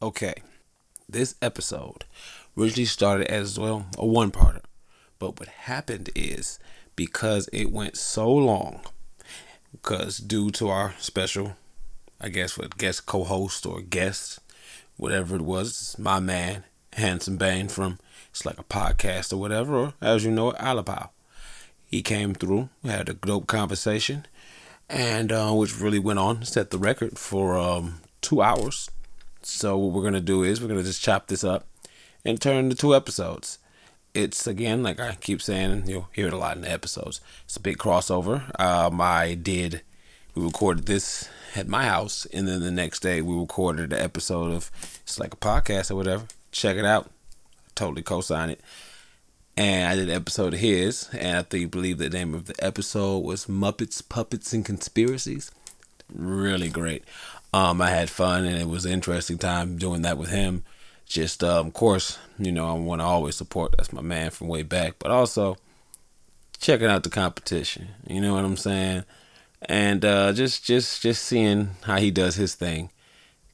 Okay, this episode originally started as well a one parter, but what happened is because it went so long, because due to our special, I guess, what guest co host or guest, whatever it was, my man, Handsome Bane from It's Like a Podcast or whatever, or as you know, Alibaba. He came through, we had a dope conversation, and uh, which really went on, set the record for um, two hours so what we're gonna do is we're gonna just chop this up and turn into two episodes. It's again, like I keep saying, you'll hear it a lot in the episodes. It's a big crossover. Um, I did. We recorded this at my house, and then the next day we recorded the episode of it's like a podcast or whatever. Check it out. Totally co-sign it. And I did an episode of his, and I think believe the name of the episode was Muppets, Puppets, and Conspiracies. Really great. Um, I had fun and it was an interesting time doing that with him. Just, um, of course, you know, I want to always support. That's my man from way back, but also checking out the competition. You know what I'm saying? And uh, just, just, just seeing how he does his thing,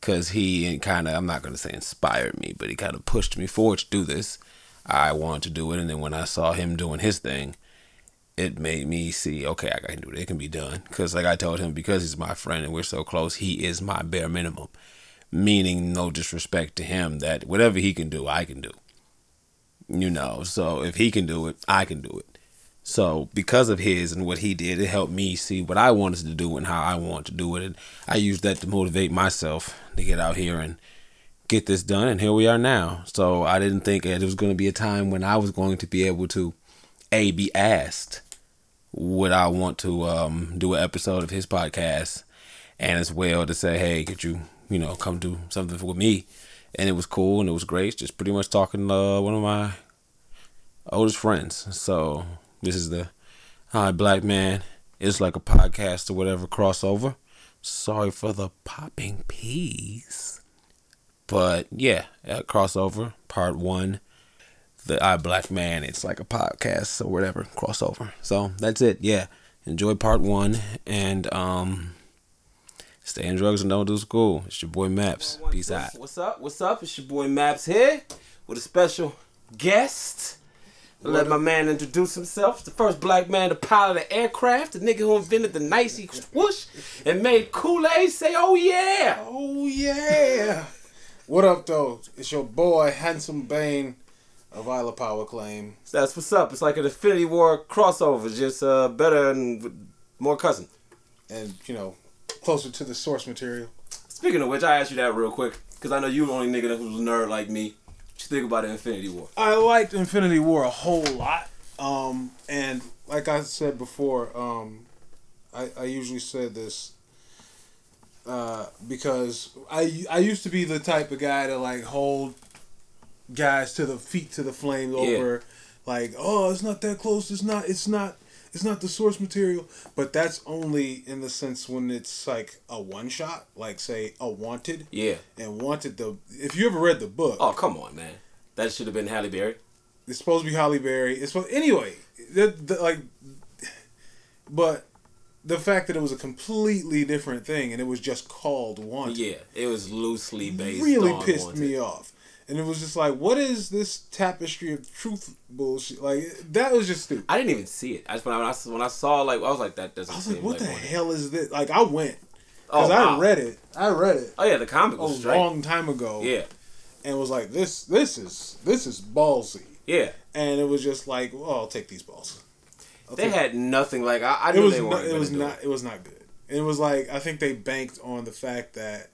because he kind of, I'm not gonna say inspired me, but he kind of pushed me forward to do this. I wanted to do it, and then when I saw him doing his thing, it made me see, okay, I can do it. It can be done. Because, like I told him, because he's my friend and we're so close, he is my bare minimum. Meaning, no disrespect to him, that whatever he can do, I can do. You know, so if he can do it, I can do it. So, because of his and what he did, it helped me see what I wanted to do and how I want to do it. And I used that to motivate myself to get out here and get this done. And here we are now. So, I didn't think it was going to be a time when I was going to be able to, A, be asked would I want to um, do an episode of his podcast and as well to say, hey, could you, you know, come do something with me? And it was cool and it was great. Just pretty much talking to uh, one of my oldest friends. So this is the Hi Black Man. It's like a podcast or whatever crossover. Sorry for the popping peas. But yeah, crossover, part one the I Black Man. It's like a podcast or whatever crossover. So that's it. Yeah, enjoy part one and um, stay in drugs and don't do school. It's your boy Maps. Peace out. What's up? What's up? It's your boy Maps here with a special guest. Let my man introduce himself. The first black man to pilot an aircraft. The nigga who invented the nicey swoosh and made Kool-Aid say, oh yeah. Oh yeah. what up though? It's your boy Handsome Bane a Viola Power claim. That's what's up. It's like an Infinity War crossover, just uh, better and more cousin. And, you know, closer to the source material. Speaking of which, I asked you that real quick, because I know you the only nigga who's a nerd like me. What you think about Infinity War? I liked Infinity War a whole lot. Um, and like I said before, um, I, I usually said this uh, because I I used to be the type of guy to like hold guys to the feet to the flames over like oh it's not that close. It's not it's not it's not the source material. But that's only in the sense when it's like a one shot like say a wanted. Yeah. And wanted the if you ever read the book. Oh come on man. That should have been halle berry. It's supposed to be halle berry. It's supposed anyway the, the, like but the fact that it was a completely different thing and it was just called wanted. Yeah it was loosely based really pissed wanted. me off and it was just like, what is this tapestry of truth bullshit? Like that was just stupid. I didn't even see it. I just when I when I saw like I was like that doesn't. I was like, what like the hell is this? Like I went because oh, wow. I read it. I read it. Oh yeah, the comic was a straight. long time ago. Yeah, and was like this. This is this is ballsy. Yeah, and it was just like, well, I'll take these balls. I'll they had nothing like I. I knew it was they weren't. it was not. It. it was not good. And it was like I think they banked on the fact that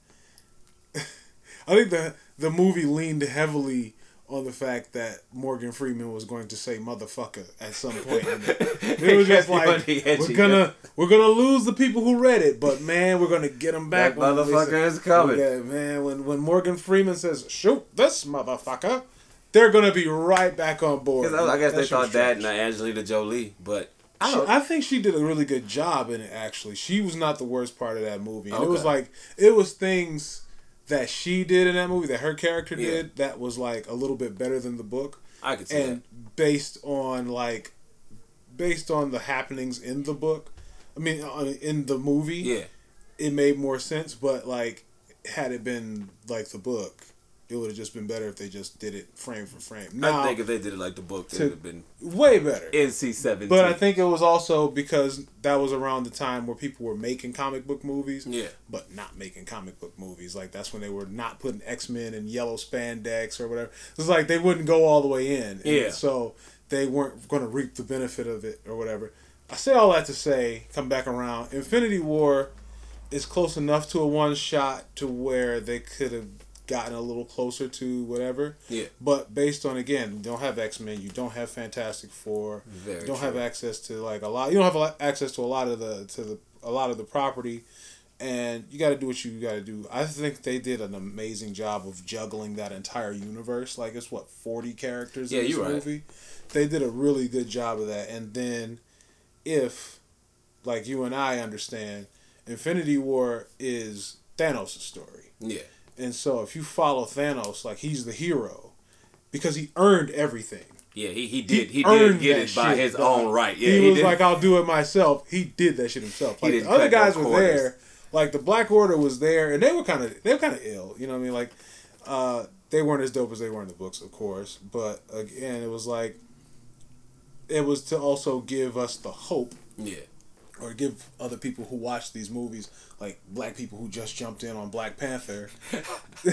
I think the the movie leaned heavily on the fact that Morgan Freeman was going to say motherfucker at some point. it was just like we're gonna we're gonna lose the people who read it, but man, we're gonna get them back. That motherfucker is coming. man, when when Morgan Freeman says shoot this motherfucker, they're gonna be right back on board. I, I guess they thought that and Angelina Jolie, but. I, she, I, think she did a really good job in it. Actually, she was not the worst part of that movie. Okay. It was like it was things that she did in that movie, that her character yeah. did, that was like a little bit better than the book. I could see and that. based on like, based on the happenings in the book, I mean, uh, in the movie, yeah, it made more sense. But like, had it been like the book, it would have just been better if they just did it frame for frame. I think if they did it like the book, it would have been way better. NC seventeen. But I think it was also because that was around the time where people were making comic book movies, Yeah. but not making comic book movies. Like that's when they were not putting X Men in yellow spandex or whatever. It's like they wouldn't go all the way in. Yeah. So they weren't going to reap the benefit of it or whatever. I say all that to say, come back around. Infinity War is close enough to a one shot to where they could have gotten a little closer to whatever. Yeah. But based on again, you don't have X Men, you don't have Fantastic Four, Very you don't true. have access to like a lot. You don't have a lot, access to a lot of the to the a lot of the property, and you got to do what you got to do. I think they did an amazing job of juggling that entire universe. Like it's what forty characters Yeah, in this you're right. movie. They did a really good job of that. And then, if like you and I understand, Infinity War is Thanos' story. yeah, And so if you follow Thanos, like he's the hero because he earned everything. yeah, he, he did he, earned did get it by shit, his dog. own right. Yeah, he, he, was did. like, "I'll do it myself." He did that shit himself. He Like the other no guys were there. Like the Black Order was there, and they were kind of they were kind of ill. You know what I mean? Like uh, they weren't as dope as they were in the books, of course. But again, it was like it was to also give us the hope yeah, or give other people who watch these movies, like black people who just jumped in on Black Panther.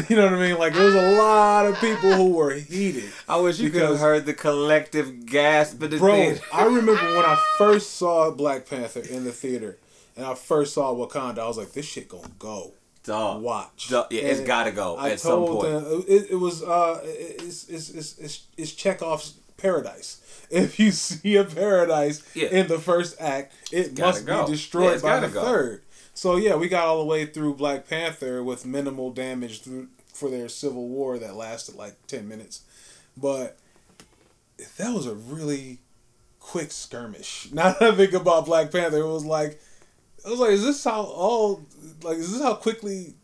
you know what I mean? Like there was a lot of people who were heated. I wish you could have heard the collective gasp of the Bro, thing. I remember when I first saw Black Panther in the theater, and I first saw Wakanda. I was like, "This shit gonna go." Dog. Watch. Yeah, it's And gotta go I at some point. them it, it was uh, it's it's it's it's, it's Chekhov's paradise. If you see a paradise Yeah. in the first act, it gotta must go. be destroyed it's by the go. third. So yeah, we got all the way through Black Panther with minimal damage through for their civil war that lasted like ten minutes, but that was a really quick skirmish. Now that I think about Black Panther, it was like, I was like, is this how all like is this how quickly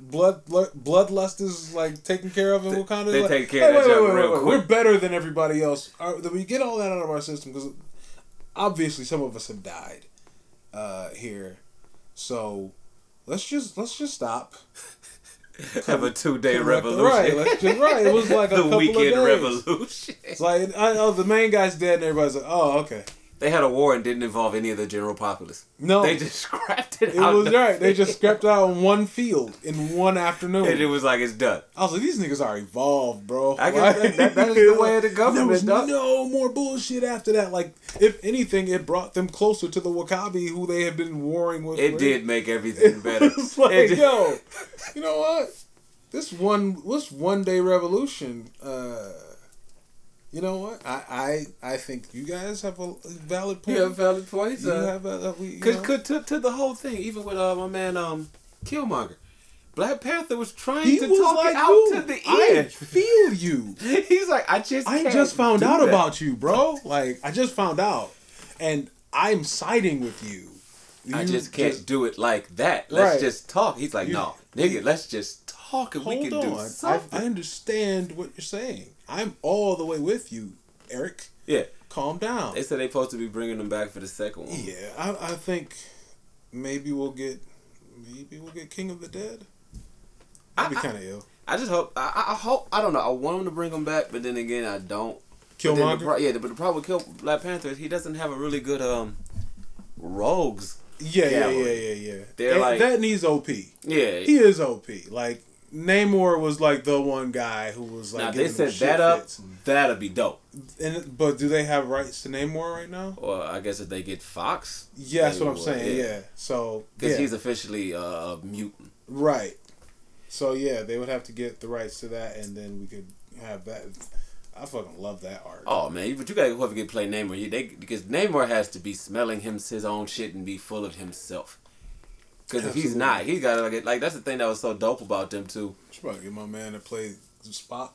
blood blood, bloodlust is like taken care of in They- Wakanda? they Like, take care of that junk real quick. We're better than everybody else. Our, that we get all that out of our system because obviously some of us have died uh, here. So let's just let's just stop. Have a two day revolution. Right, let's just right. It was like a the couple weekend of days. revolution. It's like I know the main guy's dead, and everybody's like, "Oh, okay." They had a war and didn't involve any of the general populace. No, They just scrapped it, it was the right. They just scrapped out in one field in one afternoon. and it was like it's done. I was like, these niggas are evolved, bro. I guess that- that- that is the way of the government, There was dog. no more bullshit after that. Like, if anything, it brought them closer to the Wakabi who they had been warring with. It for- did make everything better. It's like, It yo, you know what? This one, this one day revolution. uh You know what? I I I think you guys have a valid point. You have valid points. You Uh, have a, we, you Cause, know. 'cause to, to the whole thing, even with uh, my man um Killmonger, Black Panther was trying he to was talk like, it out to the I feel you. He's like, I just I can't just found do out that." about you, bro. Like I just found out, and I'm siding with you. I You just can't do it like that. Let's Right. just talk. He's like, You- no, nigga, let's just talk and we Hold can do on. I. I understand what you're saying. I'm all the way with you, Eric. yeah, Calm down. they said they're supposed to be bringing them back for the second one. Yeah, I, I think maybe we'll get maybe we'll get King of the Dead. That'd be kind of ill. I just hope. I, I- hope. I don't know. I want them to bring them back, but then again, I don't. The Killmonger. pro- yeah, but the problem with Kill Black Panther is he doesn't have a really good um rogues. Yeah, yeah, yeah, yeah, yeah. They're And like- that needs OP. Yeah, He is OP. Like Namor was like the one guy who was like. now they set that up. fits. That'll be dope. And but do they have rights to Namor right now? Or I guess if they get Fox, Yeah, that's what I'm saying. Yeah. So because yeah, he's officially uh, a mutant. right. So yeah, they would have to get the rights to that, and then we could have that. I fucking love that art. Oh man, but you gotta whoever can play Namor. You, they because Namor has to be smelling him his own shit and be full of himself. Because if he's not, he's got to like like that's the thing that was so dope about them too. Should probably get my man to play Spock.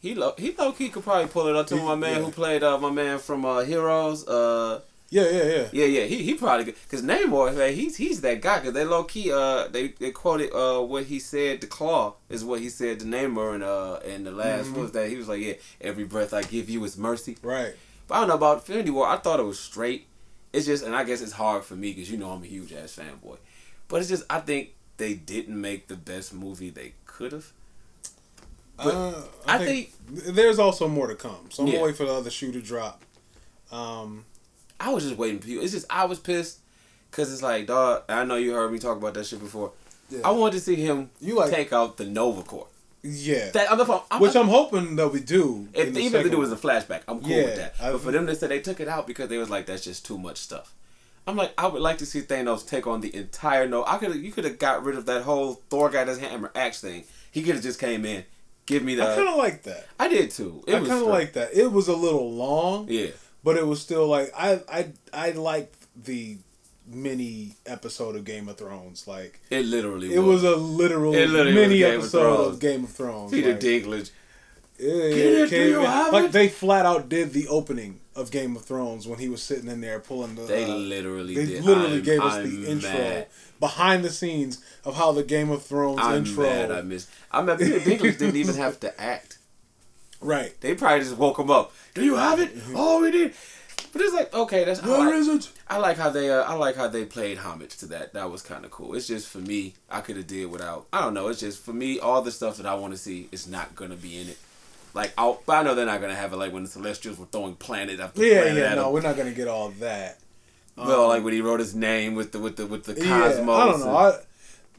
He low he low key could probably pull it up to He- my man yeah. who played uh my man from uh Heroes. Uh Yeah, yeah, yeah. yeah yeah he he probably because Namor man, he's he's that guy because they low key uh they they quoted uh what he said to Claw is what he said to Namor and uh and the last Mhm. was that he was like yeah every breath I give you is mercy. Right. But I don't know about Infinity War. I thought it was straight. It's just, and I guess it's hard for me because you know I'm a huge ass fanboy. But it's just, I think they didn't make the best movie they could have. Uh, I I, think, there's also more to come. So I'm Yeah. gonna wait for the other shoe to drop. Um, I was just waiting for you. It's just I was pissed because it's like, dog. I know you heard me talk about that shit before. Yeah. I wanted to see him You like- take out the Nova Corps. Yeah, That I'm, I'm, which I'm hoping that we do. if, even if they do it as a flashback, I'm cool Yeah, with that. But for them to say they took it out because they was like, that's just too much stuff. I'm like, I would like to see Thanos take on the entire no. I could you could have got rid of that whole Thor got his hammer axe thing. He could have just came in, give me the. I kind of like that. I did too. It I kind of like that. It was a little long, Yeah. but it was still like I I I like the mini episode of Game of Thrones. Like It literally. it was a literal It literally mini Game episode Thrones. of Game of Thrones. Peter like, Dinklage. Yeah, yeah, it, do you in. have like they flat out did the opening of Game of Thrones when he was sitting in there pulling the. They uh, literally they did. literally I'm- gave us I'm the intro mad. behind the scenes of how the Game of Thrones I'm intro. mad. I miss. I mean, Peter Dinklage didn't even have to act. right. They probably just woke him up. Do you have it? Oh, we did. But it's like okay, that's I Where is it? I like how they uh, I like how they played homage to that. That was kind of cool. It's just for me, I could have did without. I don't know. It's just for me, all the stuff that I want to see is not gonna be in it. Like, I'll, but I know they're not gonna have it like when the Celestials were throwing planet after Yeah, planet yeah. at No, him. we're not gonna get all that. Well, like when he wrote his name with the with the with the Um, Yeah, cosmos. I don't know. and- I,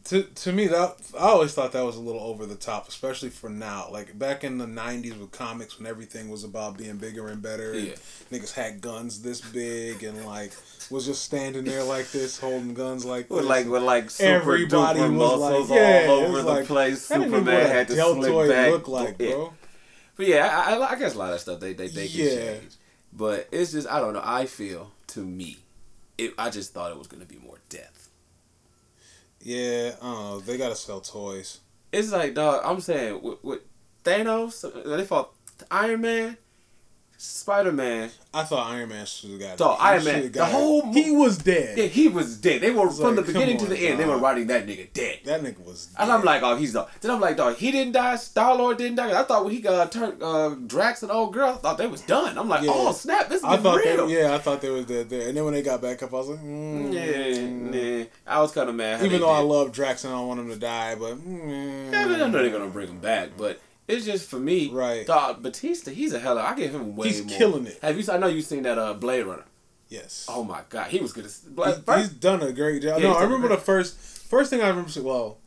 to to me that I always thought that was a little over the top, especially for now. Like back in the '90s with comics, when everything was about being bigger and better, and niggas had guns this big and like was just standing there like this, holding guns like with this. like with like super Everybody duper was muscles like, yeah, all over the like, place. That didn't even Superman what had to slick back. look like, Yeah. bro. But yeah, I, I, I guess a lot of stuff they they, they can Yeah. change. But it's just I don't know. I feel to me, it, I just thought it was gonna be. Yeah, I don't know. They gotta sell toys. It's like dog. I'm saying with, with Thanos, they fought Iron Man, Spider Man. I thought Iron Man should have got. Dog, he Iron Man, the got- whole he was dead. Yeah, he was dead. They were from like, the beginning come to the on, end. They were dog. writing that nigga dead. That nigga was. And. I'm like, oh, he's done. Then I'm like, dog, he didn't die. Star Lord didn't die. I thought when he uh, turned uh, Drax and old girl, I thought they was done. I'm like, Yeah. oh snap, this is I thought real. they, yeah, I thought they was dead there. And then when they got back up, I was like, mm, Yeah, yeah. I was kind of mad. Even they though I love Drax and I don't want him to die, but mm, yeah, but I know they're gonna bring him back, but it's just for me, Right. Dog, Batista, he's a hella. I give him way He's more. killing it. Have you? I know you've seen that uh, Blade Runner. yes, Oh my god, he was good. As, He- he's done a great job. Yeah, no, I remember the first first thing I remember. Well,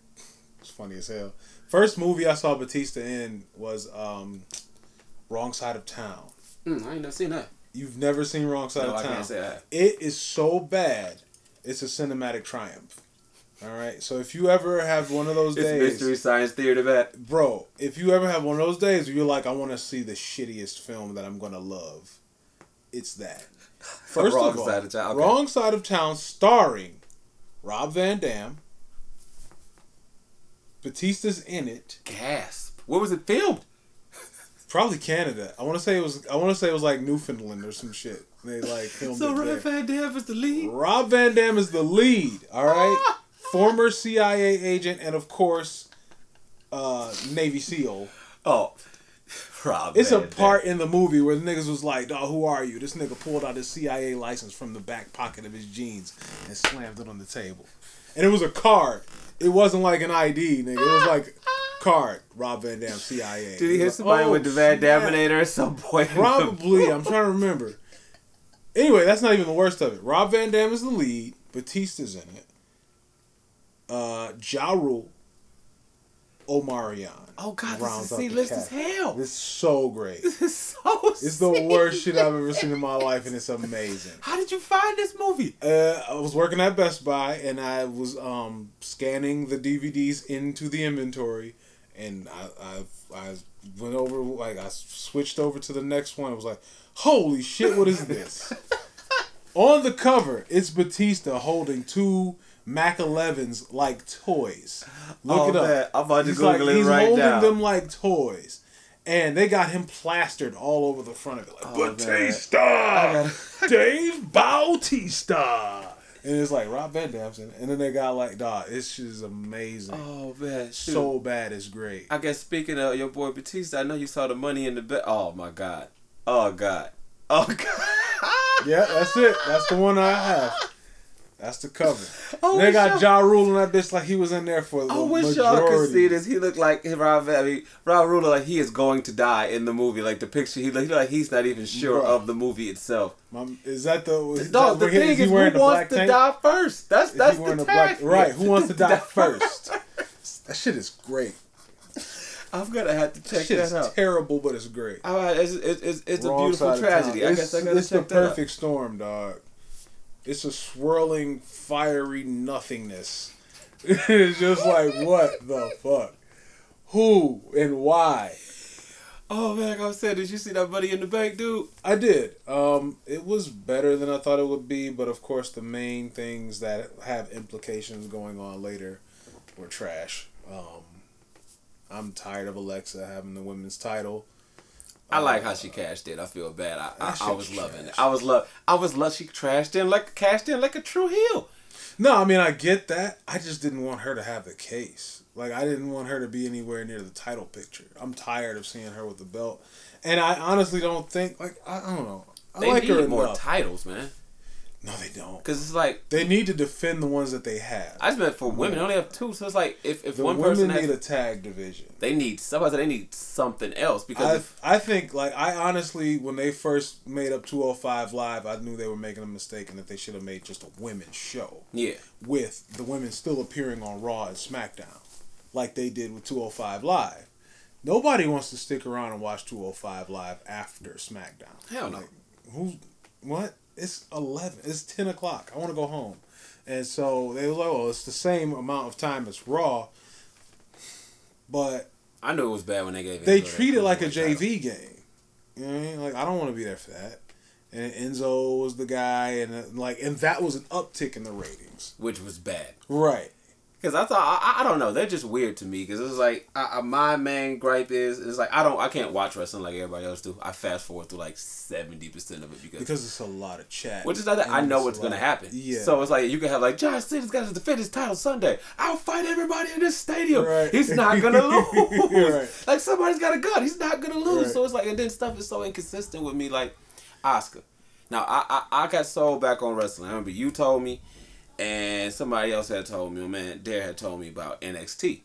it's funny as hell. First movie I saw Batista in was um, Wrong Side of Town. mm, I ain't never seen that. You've never seen Wrong Side No, of I Town. can't say that. It is so bad. It's a cinematic triumph. All right. So if you ever have one of those It's days, mystery science theater that. bro, if you ever have one of those days where you're like, I want to see the shittiest film that I'm gonna love, it's that. First Wrong of all, Side of Town, okay. Wrong Side of Town, starring Rob Van Dam. Batista's in it. Gasp! Where was it filmed? Probably Canada. I want to say it was. I want to say it was like Newfoundland or some shit. They like filmed So it there. Van Dam is the lead. Rob Van Dam is the lead. All right, ah! Former CIA agent and of course, uh, Navy SEAL. Oh, Rob. It's a part in the movie where the niggas was like, "Dawg, who are you?" This nigga pulled out his CIA license from the back pocket of his jeans and slammed it on the table, and it was a card. It wasn't like an ID, nigga. It was like card. Rob Van Dam, CIA. Did he hit like, somebody "Oh, with the Van snap." Daminator at some point? Probably. I'm trying to remember. Anyway, that's not even the worst of it. Rob Van Dam is the lead. Batista's in it. Uh, Ja Rule, Omarion. Oh God, rounds this is out C the list as hell. This is so great. This is so. It's the worst shit I've ever seen in my life, and it's amazing. How did you find this movie? Uh, I was working at Best Buy, and I was um, scanning the DVDs into the inventory, and I, I I went over like I switched over to the next one. I was like, "Holy shit, what is this?" On the cover, it's Batista holding two Mac 11s like toys. Look Oh, it up. man, I'm about to he's Google like, it he's right holding now. them like toys. And they got him plastered all over the front of it. Like, Oh. Batista! Dave Bautista! And it's like Rob Van Dam's in it. And then they got like, dog, this shit is amazing. Oh man, shoot. so bad, it's great. I guess speaking of your boy Batista, I know you saw the money in the bed. Oh my God. Oh God. Oh God. Yeah, that's it. That's the one I have. That's the cover. They got Ja Rule on that bitch like he was in there for the I wish majority. y'all could see this. He looked like Rob. I mean, Rob Rule like he is going to die in the movie. Like the picture, he look he look like he's not even sure of the movie itself. Mom, is that the? Is Dog, that, the thing is, who wants to tank? die first? That's that's the tag. black? Right. Who wants to die first? that shit is great. I'm gonna have to That check that is out. terrible, but it's great. All right, it's it's, it's, it's a beautiful side of town. tragedy. I It's, guess I gotta it's check the that out. perfect storm, dog. It's a swirling, fiery nothingness. it's just like what the fuck, who and why. Oh man, like I said, did you see that Money in the Bank, dude? I did. Um, it was better than I thought it would be, but of course, the main things that have implications going on later were trash. Um, I'm tired of Alexa having the women's title. I um, like how she cashed in. I feel bad. I, I, I was loving trash. it. I was love. I was love. She trashed in like cashed in like a true heel. No, I mean I get that. I just didn't want her to have the case. Like I didn't want her to be anywhere near the title picture. I'm tired of seeing her with the belt, and I honestly don't think like I, I don't know. I They like her more enough. titles, man. Don't. Because it's like They need to defend the ones that they have. I just meant for women. They only have two, so it's like if, if the one women person need has, a tag division. they need somebody. They need something else because I if, I think like I honestly when they first made up 205 live, I knew they were making a mistake and that they should have made just a women's show yeah, with the women still appearing on Raw and SmackDown, like they did with 205 live. Nobody wants to stick around and watch 205 live after SmackDown. Hell no. Like, who? What? It's 11. It's 10 o'clock. I want to go home. And so they were like, well, it's the same amount of time as Raw, but I knew it was bad when they gave. they Enzo treat it like a cruiserweight title. JV game. You know what I mean? Like I don't want to be there for that. And Enzo was the guy, and like, and that was an uptick in the ratings. which was bad. Right. Because I thought I, I don't know they're just weird to me because it's like I, I, my main gripe is it's like I don't I can't watch wrestling like everybody else do. I fast forward through like seventy percent of it because, Because it's a lot of chat. which is not that I know what's gonna happen. Yeah. So it's like you can have like John Cena's got to defend his title Sunday. I'll fight everybody in this stadium. Right. He's not gonna lose. Right. Like somebody's got a gun. He's not gonna lose. Right. So it's like and then stuff is so inconsistent with me. Like Oscar. Now I, I I got sold back on wrestling. I remember you told me, and somebody else had told me. Man Dare had told me about NXT,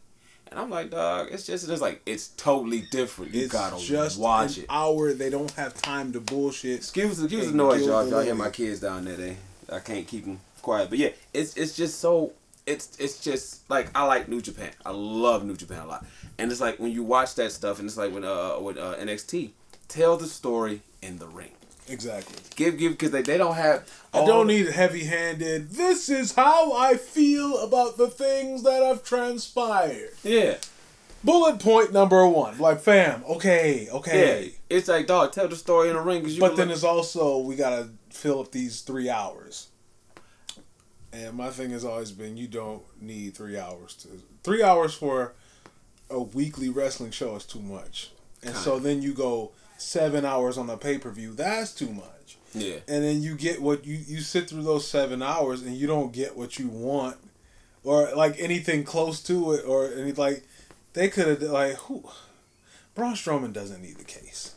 and I'm like, dog, it's just it's like it's totally different. You it's gotta just watch an it. hour. They don't have time to bullshit. Excuse excuse the noise, y'all. Y'all hear my kids down there. They I can't keep them quiet. But yeah, it's it's just so it's it's just like I like New Japan. I love New Japan a lot. And it's like when you watch that stuff, and it's like when uh with uh, NXT, tell the story in the ring. Exactly. Give give because they, they don't have. I don't need heavy-handed. This is how I feel about the things that have transpired. Yeah, Bullet point number one. Like, fam, okay, okay. yeah. It's like dog, tell the story in the ring. Cause you But then look- it's also we gotta fill up these three hours. And my thing has always been you don't need three hours to three hours for a weekly wrestling show is too much. And so then you go seven hours on a pay per view, that's too much. yeah. And then you get what you you sit through those seven hours and you don't get what you want or like anything close to it or any like they could have like who Braun Strowman doesn't need the case.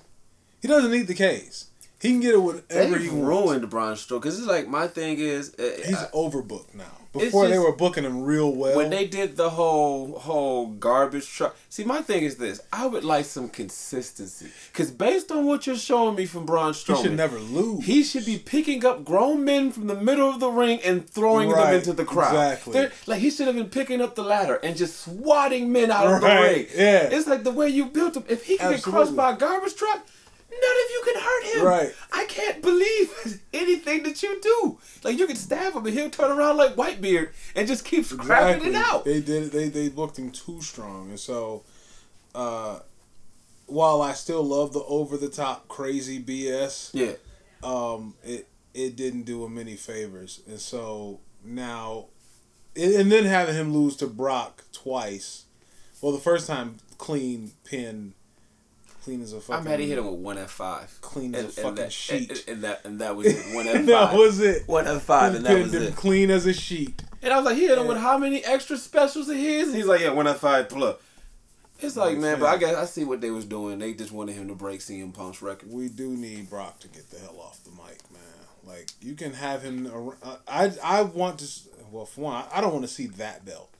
He doesn't need the case. He can get it whenever They he wants. ruined Braun Strowman because it's like my thing is uh, He's I- overbooked now. Before they were booking him real well. when they did the whole whole garbage truck. See, my thing is this: I would like some consistency because based on what you're showing me from Braun he should never lose. He should be picking up grown men from the middle of the ring and throwing them into the crowd. exactly. They're- like he should have been picking up the ladder and just swatting men out of the Right, ring. yeah. It's like the way you built him. If he can get crushed by a garbage truck, none of you can hurt him. Right. I can't believe anything that you do. Like you can stab him and he'll turn around like Whitebeard and just keep scrapping it out. They did. They they booked him too strong, and so, uh, while I still love the over the top crazy BS, yeah. um, it it didn't do him any favors, and so now, and then having him lose to Brock twice, well, the first time clean pin, clean as a fucking. I'm mad he hit him with one F five. Clean as a fucking that, sheet. And, and that and that was. One F five. that was it. one F five, and that was him it. clean as a sheet. And I was like, he hit him with how many extra specials of his? And he's like, yeah, one F five plus. It's like, man, but I guess I see what they was doing. They just wanted him to break CM Punk's record. We do need Brock to get the hell off the mic, man. Like you can have him. ar- uh, I I want to. Well, for one, I don't want to see that belt.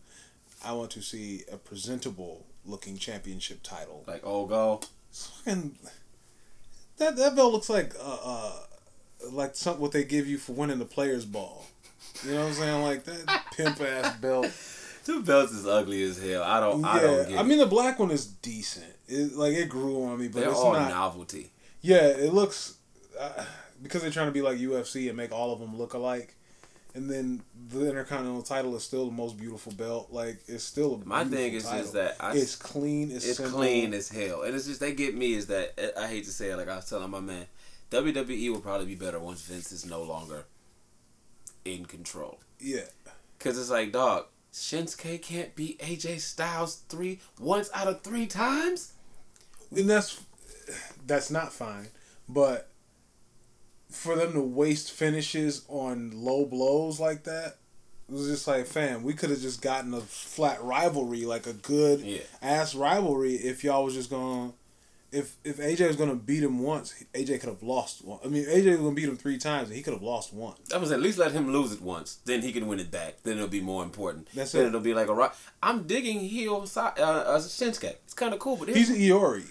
I want to see a presentable looking championship title. Like old go. Fucking that that belt looks like uh, uh like something what they give you for winning the players ball. You know what I'm saying? Like that pimp ass belt. Two belts is ugly as hell. I don't. I don't Yeah, get. I mean the black one is decent. It, like it grew on me, but they're it's all not. novelty. Yeah, it looks uh, because they're trying to be like UFC and make all of them look alike. And then the Intercontinental title is still the most beautiful belt. Like it's still a My thing is title. just that I, it's clean. It's, it's simple. clean as hell, and it's just they get me is that I hate to say it, like I was telling my man, WWE will probably be better once Vince is no longer in control. Yeah, Cause it's like, dog, Shinsuke can't beat AJ Styles three once out of three times. and that's that's not fine. But for them to waste finishes on low blows like that, it was just like, fam, we could have just gotten a flat rivalry, like a good Yeah. ass rivalry. If y'all was just gonna, if if AJ was gonna beat him once, AJ could have lost one. I mean, AJ was gonna beat him three times, and he could have lost one. I was at least let him lose it once, then he can win it back. Then it'll be more important. That's then it. it'll be like a rock. I'm digging heel uh, uh, Shinsuke. It's kind of cool, but He's Iori.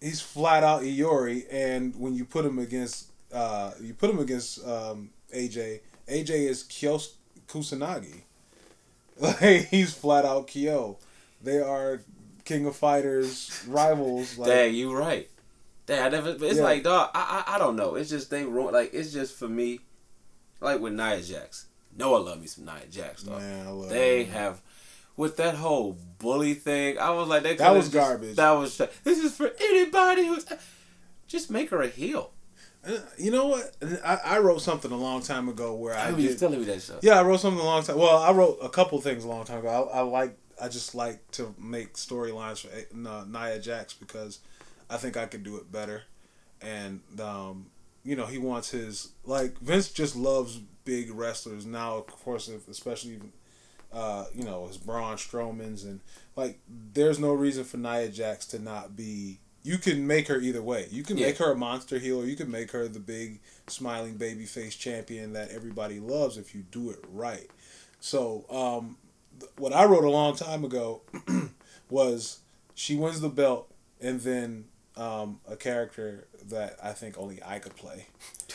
He's flat out Iori, and when you put him against, uh, you put him against um, AJ. AJ is Kyo Kusanagi. Like he's flat out Kyo. They are King of Fighters rivals. Like, dang, you right. Dang, I never. It's Yeah. like dog. I, I I don't know. It's just they ruin. Like it's just for me. Like with Nia Jax. No, I love me some Nia Jax. Dog. Man, I love they have with that whole bully thing. I was like, they That was just- garbage. That was this is for anybody who's just make her a heel. Uh, You know what? I, I wrote something a long time ago where I I you did, telling me that stuff. Yeah, I wrote something a long time. Well, I wrote a couple things a long time ago. I, I like, I just like to make storylines for uh, Nia Jax because I think I could do it better. And um, you know, he wants his like Vince just loves big wrestlers now. Of course, if, especially uh, you know his Braun Strowman's and like, there's no reason for Nia Jax to not be. You can make her either way. You can Yeah. make her a monster heel, or you can make her the big smiling baby face champion that everybody loves if you do it right. So, um, th- what I wrote a long time ago was she wins the belt, and then um, a character that I think only I could play.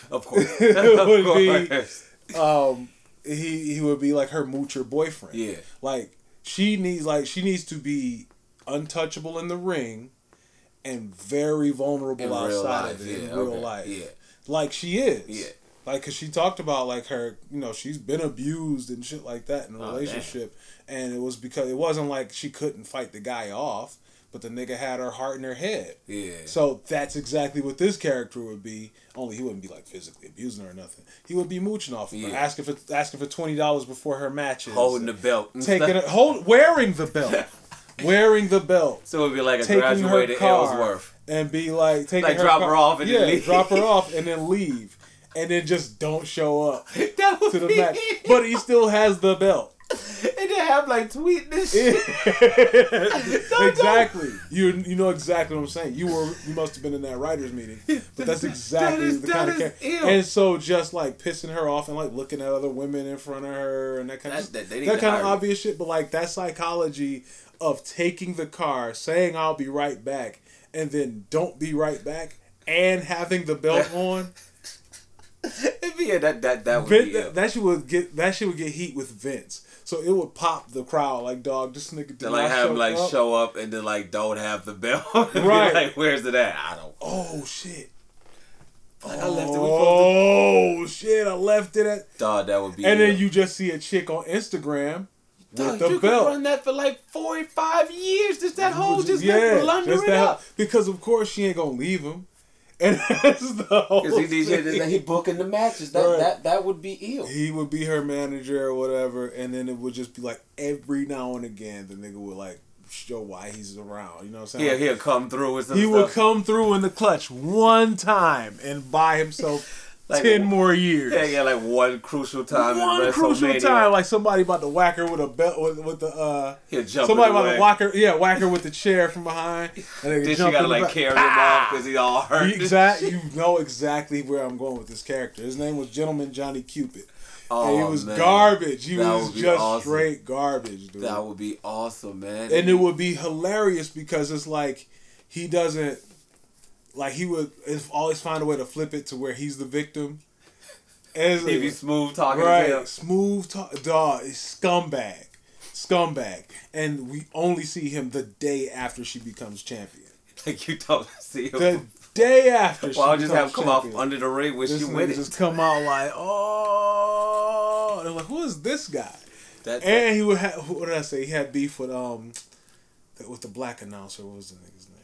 Of course. It of would be- Um, he he would be like her moocher boyfriend. Yeah. Like she needs like she needs to be untouchable in the ring, and very vulnerable In outside life, of it in real okay, life. yeah. Like she is. Yeah. Like, cause she talked about like her, you know, she's been abused and shit like that in a Oh, relationship, and it was because it wasn't like she couldn't fight the guy off, but the nigga had her heart in her head. Yeah. So that's exactly what this character would be. Only he wouldn't be like physically abusing her or nothing. He would be mooching off of her, asking for asking for twenty dollars before her matches, Holding the belt. taking it, hold, wearing the belt, wearing the belt, So it'd be like a graduated Ellsworth. and be like taking Like, her drop car- her off and then leave. drop her off and then leave, and then just don't show up to the match. But he still has the belt. and they have like tweeting this shit. exactly. You you know exactly what I'm saying. You were you must have been in that writers meeting. But that's exactly That is- the kind of that character. ill. And so just like pissing her off and like looking at other women in front of her and that kind That- of that- that, they need kind of hire- obvious shit. But like that psychology of taking the car, saying I'll be right back, and then don't be right back, and having the belt on. It'd be- yeah, that that that would Vin, be that, it. that shit would get that shit would get heat with Vince. So it would pop the crowd like dog. This nigga did To like have him like up. show up and then like don't have the belt. Be Right. like where's it at? I don't. Oh shit. Like, I left it. Oh shit! I left it at. Dog, that would be. and then you just see a chick on Instagram with Dog, the you could belt. run that for like forty five years. Just that whole just yeah, just that- up. because of course she ain't gonna leave him, and that's the whole. Because he thing. DJ, he booking the matches. That Right. that that would be ill. He would be her manager or whatever, and then it would just be like every now and again the nigga would like show why he's around. You know what I'm saying? Yeah, Like, he'll come through with some he stuff. would come through in the clutch one time and buy himself Like, ten more years. Yeah, yeah, like one crucial time. One crucial time, like somebody about to whack her with a belt with, with the uh He'll jump somebody about to whack her yeah, whack her with the chair from behind. And Then she gotta like back. carry him Ah! off because he all hurt. Exactly, you know exactly where I'm going with this character. His name was Gentleman Johnny Cupid. Oh, and he was man. garbage. He That was just awesome. straight garbage, dude. That would be awesome, man. and it would be hilarious because it's like he doesn't like he would always find a way to flip it to where he's the victim. And He'd be smooth talking right, smooth talk, dog, scumbag, scumbag, and we only see him the day after she becomes champion. Like you don't see him. The day after. she well, I'll just have come off under the ring when This she it. just come out like, oh, they're like, who is this guy? That, And he would have. What did I say? He had beef with um, with the black announcer. What was the nigga's name?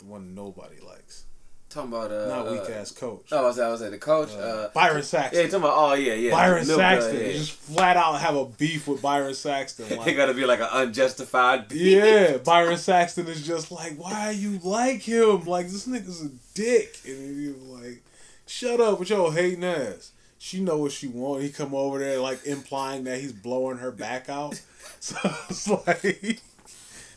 Uh, the one nobody likes. talking about uh, Not uh, weak ass coach. Oh, I was, I was at the coach. Uh, Uh, Byron yeah, talking about. Oh yeah, yeah. Byron guy, Saxton. yeah. Just flat out have a beef with Byron Saxton. Like, gotta be like an unjustified. beef. yeah, Byron Saxton is just like, why you like him? Like this nigga's a dick, and he's like, shut up with your hating ass. She know what she want. He come over there like implying that he's blowing her back out. So it's like,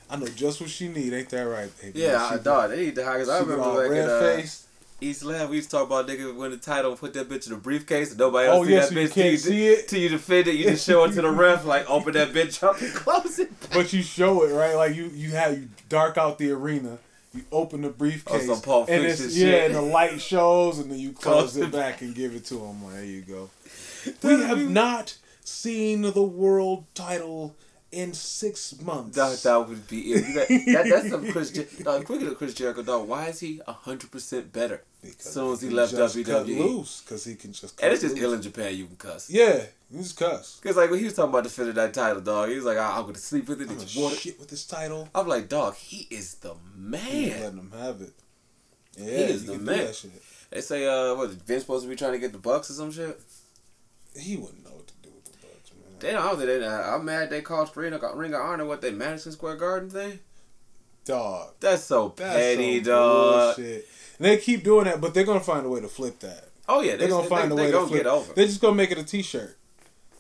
I know just what she need. Ain't that right, baby? Yeah, I dog. They need hire. 'cause I remember all back red in uh, face. East Lab, we used to talk about nigga win the title and put that bitch in a briefcase and nobody Oh, else see yeah, that so you bitch can't till see it? till you defend it. You just show it to the ref, like open that bitch up and close it. But you show it right, like you you have you dark out the arena. You open the briefcase, Oh, some Pulp and it's shit. yeah, and the light shows, and then you close Close it it. back and give it to him. Like, there you go. We have not seen the world title in six months. That, that would be it. You got- that, that's some Chris. Jer- dog, quick at Chris Jericho, dog. Why is he hundred percent better? Because As soon as he can left WWE. cut loose because he can just. And it's just loose. ill in Japan. You can cuss. Yeah, he just cuss. Cause like when he was talking about defending that title, dog, he was like, I- "I'm gonna sleep with it. I'm Did gonna you want it?" shit with this title. I'm like, "Dog, he is the He man." letting him have it. Yeah, he is he the man. They say, "Uh, what Vince supposed to be trying to get the Bucks or some shit?" He wouldn't know what to do with the They don't. I don't think they. I'm mad they called Ring of, Ring of Honor what they Madison Square Garden thing. Dog. That's so That's petty, some dog. bullshit. And they keep doing that, but they're gonna find a way to flip that. Oh yeah, They're they, gonna find they, a way gonna flip. get over. They're just gonna make it a T-shirt.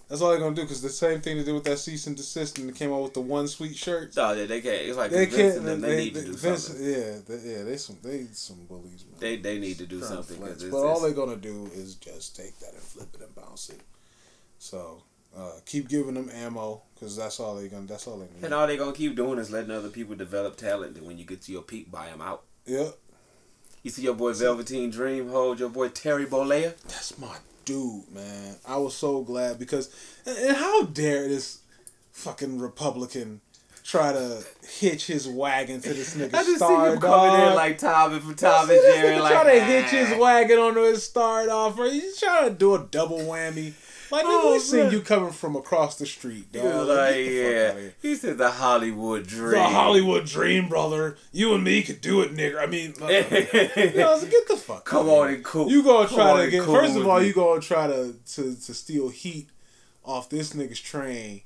That's all they're gonna do. Cause the same thing they did with that cease and desist, and they came out with the one sweet shirt. No, they, they can't. It's like They can't. them, they, need to do Vince- something. Yeah, they, yeah. They some they some bullies, man. They they need to do something. to flex. it's, But all they're gonna do is just take that and flip it and bounce it. So uh, keep giving them ammo, cause that's all they're gonna. That's all they need. and all they gonna keep doing is letting other people develop talent. And when you get to your peak, buy them out. Yep. You see your boy Velveteen Dream hold your boy Terry Bollea. That's my dude, man. I was so glad because, and, how dare this fucking Republican try to hitch his wagon to this nigga I just star see you coming in like Tom and from Tom and Jerry. Like try to hitch his wagon onto his star offer. He's trying to do a double whammy. Like, Oh, we seen you coming from across the street, dog. was Like, like, the yeah. He said the Hollywood dream. The Hollywood dream, brother. You and me could do it, nigga. I mean, uh, you know, so get the fuck. Come on and cool. You gonna Come try to get cool first of all, me. you gonna try to, to to steal heat off this nigga's train,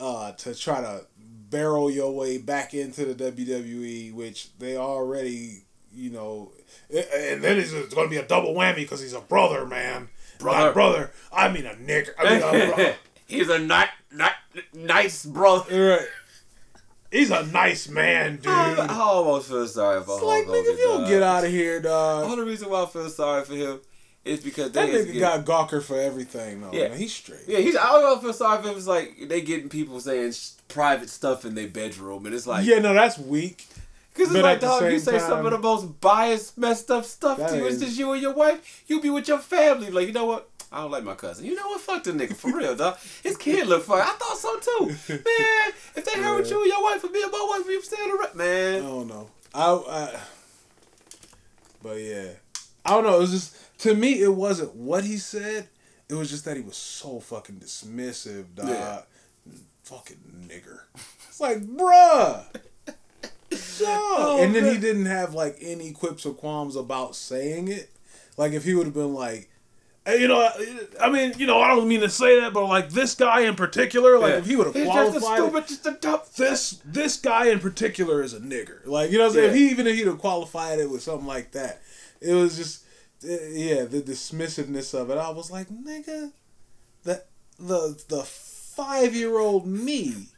uh, to try to barrel your way back into the WWE, which they already, you know, and then it's gonna be a double whammy because he's a brother, man. Brother. Brother. I mean a nigga. I mean a brother. He's a ni- ni- nice brother. right. He's a nice man, dude. I, I almost feel sorry for It's like, nigga, if you don't get out of here, The dog. only reason why I feel sorry for him is because That nigga getting- got Gawker for everything, though. Yeah. Man. He's straight. Yeah, he's. I don't feel sorry for him. It's like they getting people saying private stuff in their bedroom, and it's like, yeah, no, that's weak. Because it's but like, dog, you say some of the most biased, messed up stuff to you. It's just you and your wife. You be with your family. Like, you know what? I don't like my cousin. You know what? Fuck the nigga for real, dog. His kid look fine. I thought so too, man. If they Yeah. you and your wife, me and my wife, we staying around, man. I don't know. I, I, but yeah, I don't know. It was just to me, it wasn't what he said. It was just that he was so fucking dismissive, dog. Yeah. Fucking nigger. It's like, bruh. Oh, and then he didn't have like any quips or qualms about saying it. Like if he would have been like, hey, you know, I mean, you know, I don't mean to say that, but like this guy in particular, like Yeah. if he would have qualified, just a stupid, just a dumb. this this guy in particular is a nigger. Like you know what I'm saying? Yeah. If he even if he'd have qualified it with something like that, it was just eh, yeah, the dismissiveness of it. I was like, nigga, the the the five year old me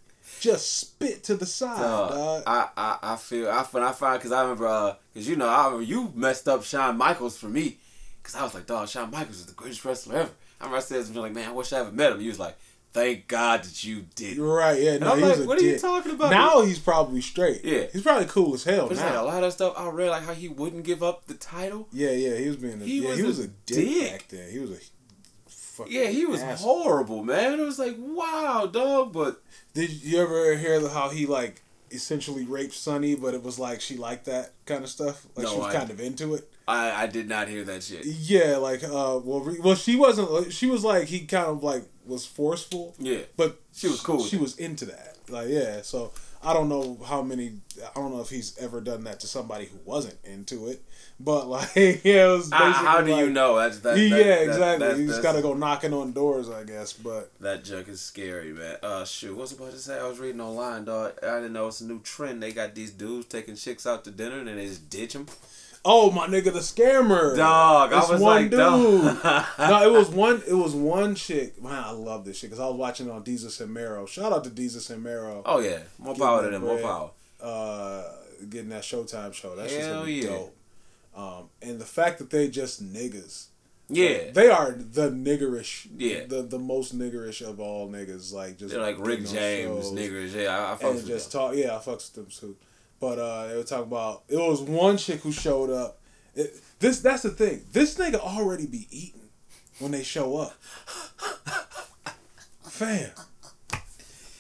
just spit to the side, Dog, dog. I, I I feel I when I find because I remember uh because you know I remember you messed up Shawn Michaels for me because I was like dog Shawn Michaels is the greatest wrestler ever. I remember I said something like man I wish I ever met him. He was like thank God that you did. Right, yeah. No, I'm like, a what are you talking about? Now he's probably straight. Yeah. he's probably cool as hell But it's like a lot of stuff I read like how he wouldn't give up the title. Yeah, yeah, he was being a, He yeah, was he a was a, dick, dick. back then. He was a fucking Yeah, he was asshole. horrible, man. It was like wow, dog. But Did you ever hear how he like essentially raped Sonny, but it was like she liked that kind of stuff? Like she was I- kind of into it. I I did not hear that shit. Yeah, like uh, well, re- well, she wasn't. She was like he kind of like was forceful, Yeah, but She was cool with She was into that. Like yeah, so I don't know how many. I don't know if he's ever done that to somebody who wasn't into it, but like yeah, it was. I- Basically how do you know? That's that. yeah, that- that- exactly. that- you just gotta go knocking on doors, I guess. But That junk is scary, man. Uh, shoot, what was I about to say? I was reading online, dog. I didn't know it's a new trend. They got these dudes taking chicks out to dinner and then they just ditch them. Oh my nigga, the scammer, Dog, I was one like, dude. no, it was one. It was one chick. Man, I love this shit because I was watching on Desus and Mero. Shout out to Desus and Mero. Oh yeah, more Getting power to them. More power. uh, getting that Showtime show. That's just gonna be yeah. dope. Um, and the fact that they just niggas. Yeah, They are the niggerish. Yeah. The the most niggerish of all niggas. Like just they're like Rick James, shows niggers. Yeah, I, I fucks And with just them. talk. Yeah, I fucks with them too. But uh, they were talking about it was one chick who showed up. It, this that's the thing. This nigga already be eating when they show up. Fam.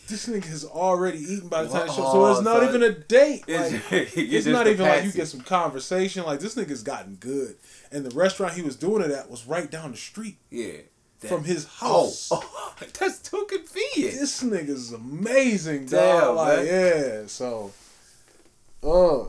This nigga has already eaten by the time he shows so it's Oh, not so even a date. It's- Like, you're it's not even like you get some conversation. Like this nigga's gotten good, and the restaurant he was doing it at was right down the street Yeah. That- from his Oh, house. oh, that's too convenient. This nigga's amazing, Damn, dog. Like, man. yeah. So, uh,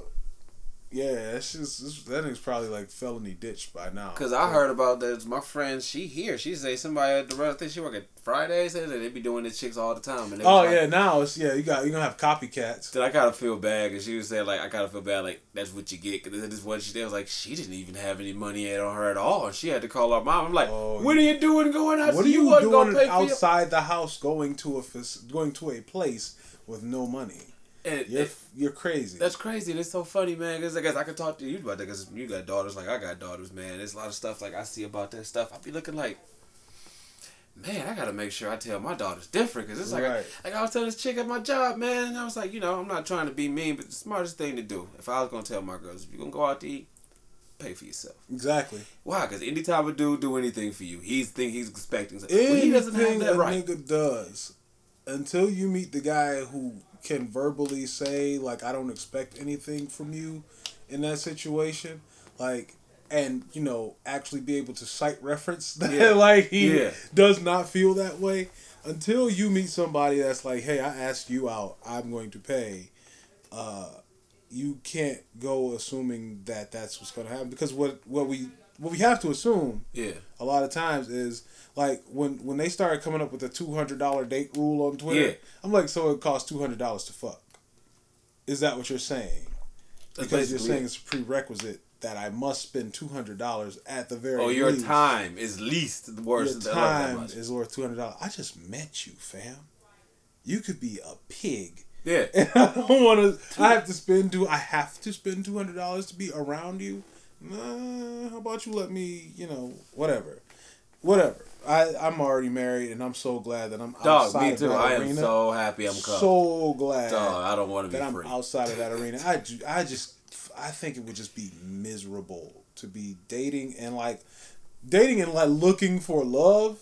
yeah, that's just this, that nigga's probably like felony ditched by now. Cause I heard about that. My friend, she here. She say somebody at the restaurant. I think she work at Fridays. Said that they be doing this chicks all the time. And Oh was like- yeah, now it's yeah. You got you gonna have copycats. Then I kind of feel bad because she was saying like I kind of feel bad like that's what you get because this what she did was like she didn't even have any money on her at all and she had to call her mom. I'm like, Oh, what are you doing going out? What are you, wasn't doing pay for your- outside the house, going to a going to a place with no money? And You're it- you're crazy. that's crazy. and It's so funny, man. Because I guess I could talk to you about that because you got daughters like I got daughters, man. There's a lot of stuff like I see about that stuff. I be looking like. Man, I gotta make sure I tell my daughters different because it's like, Right. like I was telling this chick at my job, man, and I was like, you know, I'm not trying to be mean, but the smartest thing to do, if I was gonna tell my girls, if you're gonna go out to eat, pay for yourself. exactly. Why? Because anytime a dude do anything for you, he's think he's expecting. something. Well, he doesn't have Anything that right. nigga does, until you meet the guy who can verbally say like, "I don't expect anything from you," in that situation, like, and you know, actually be able to cite reference that Yeah. like he Yeah. does not feel that way. Until you meet somebody that's like, "Hey, I asked you out. I'm going to pay." Uh, you can't go assuming that that's what's going to happen because what what we what we have to assume Yeah, a lot of times is like when when they started coming up with the two hundred dollar date rule on Twitter. Yeah. I'm like, so it costs two hundred dollars to fuck. Is that what you're saying? Because you're saying it's a prerequisite that I must spend two hundred dollars at the very. Oh, your least. time is least worse Your than I love that time is worth two hundred dollars. I just met you, fam. You could be a pig. Yeah, And I don't want to. I have to spend. Do I have to spend two hundred dollars to be around you? Nah. How about you let me? You know, whatever, whatever. I I'm already married, and I'm so glad that I'm dog. outside Me of too. that I am arena. so happy I'm coming. so glad dog, I don't want to be that I'm outside of that arena. I I just I think it would just be miserable to be dating and like dating and like looking for love.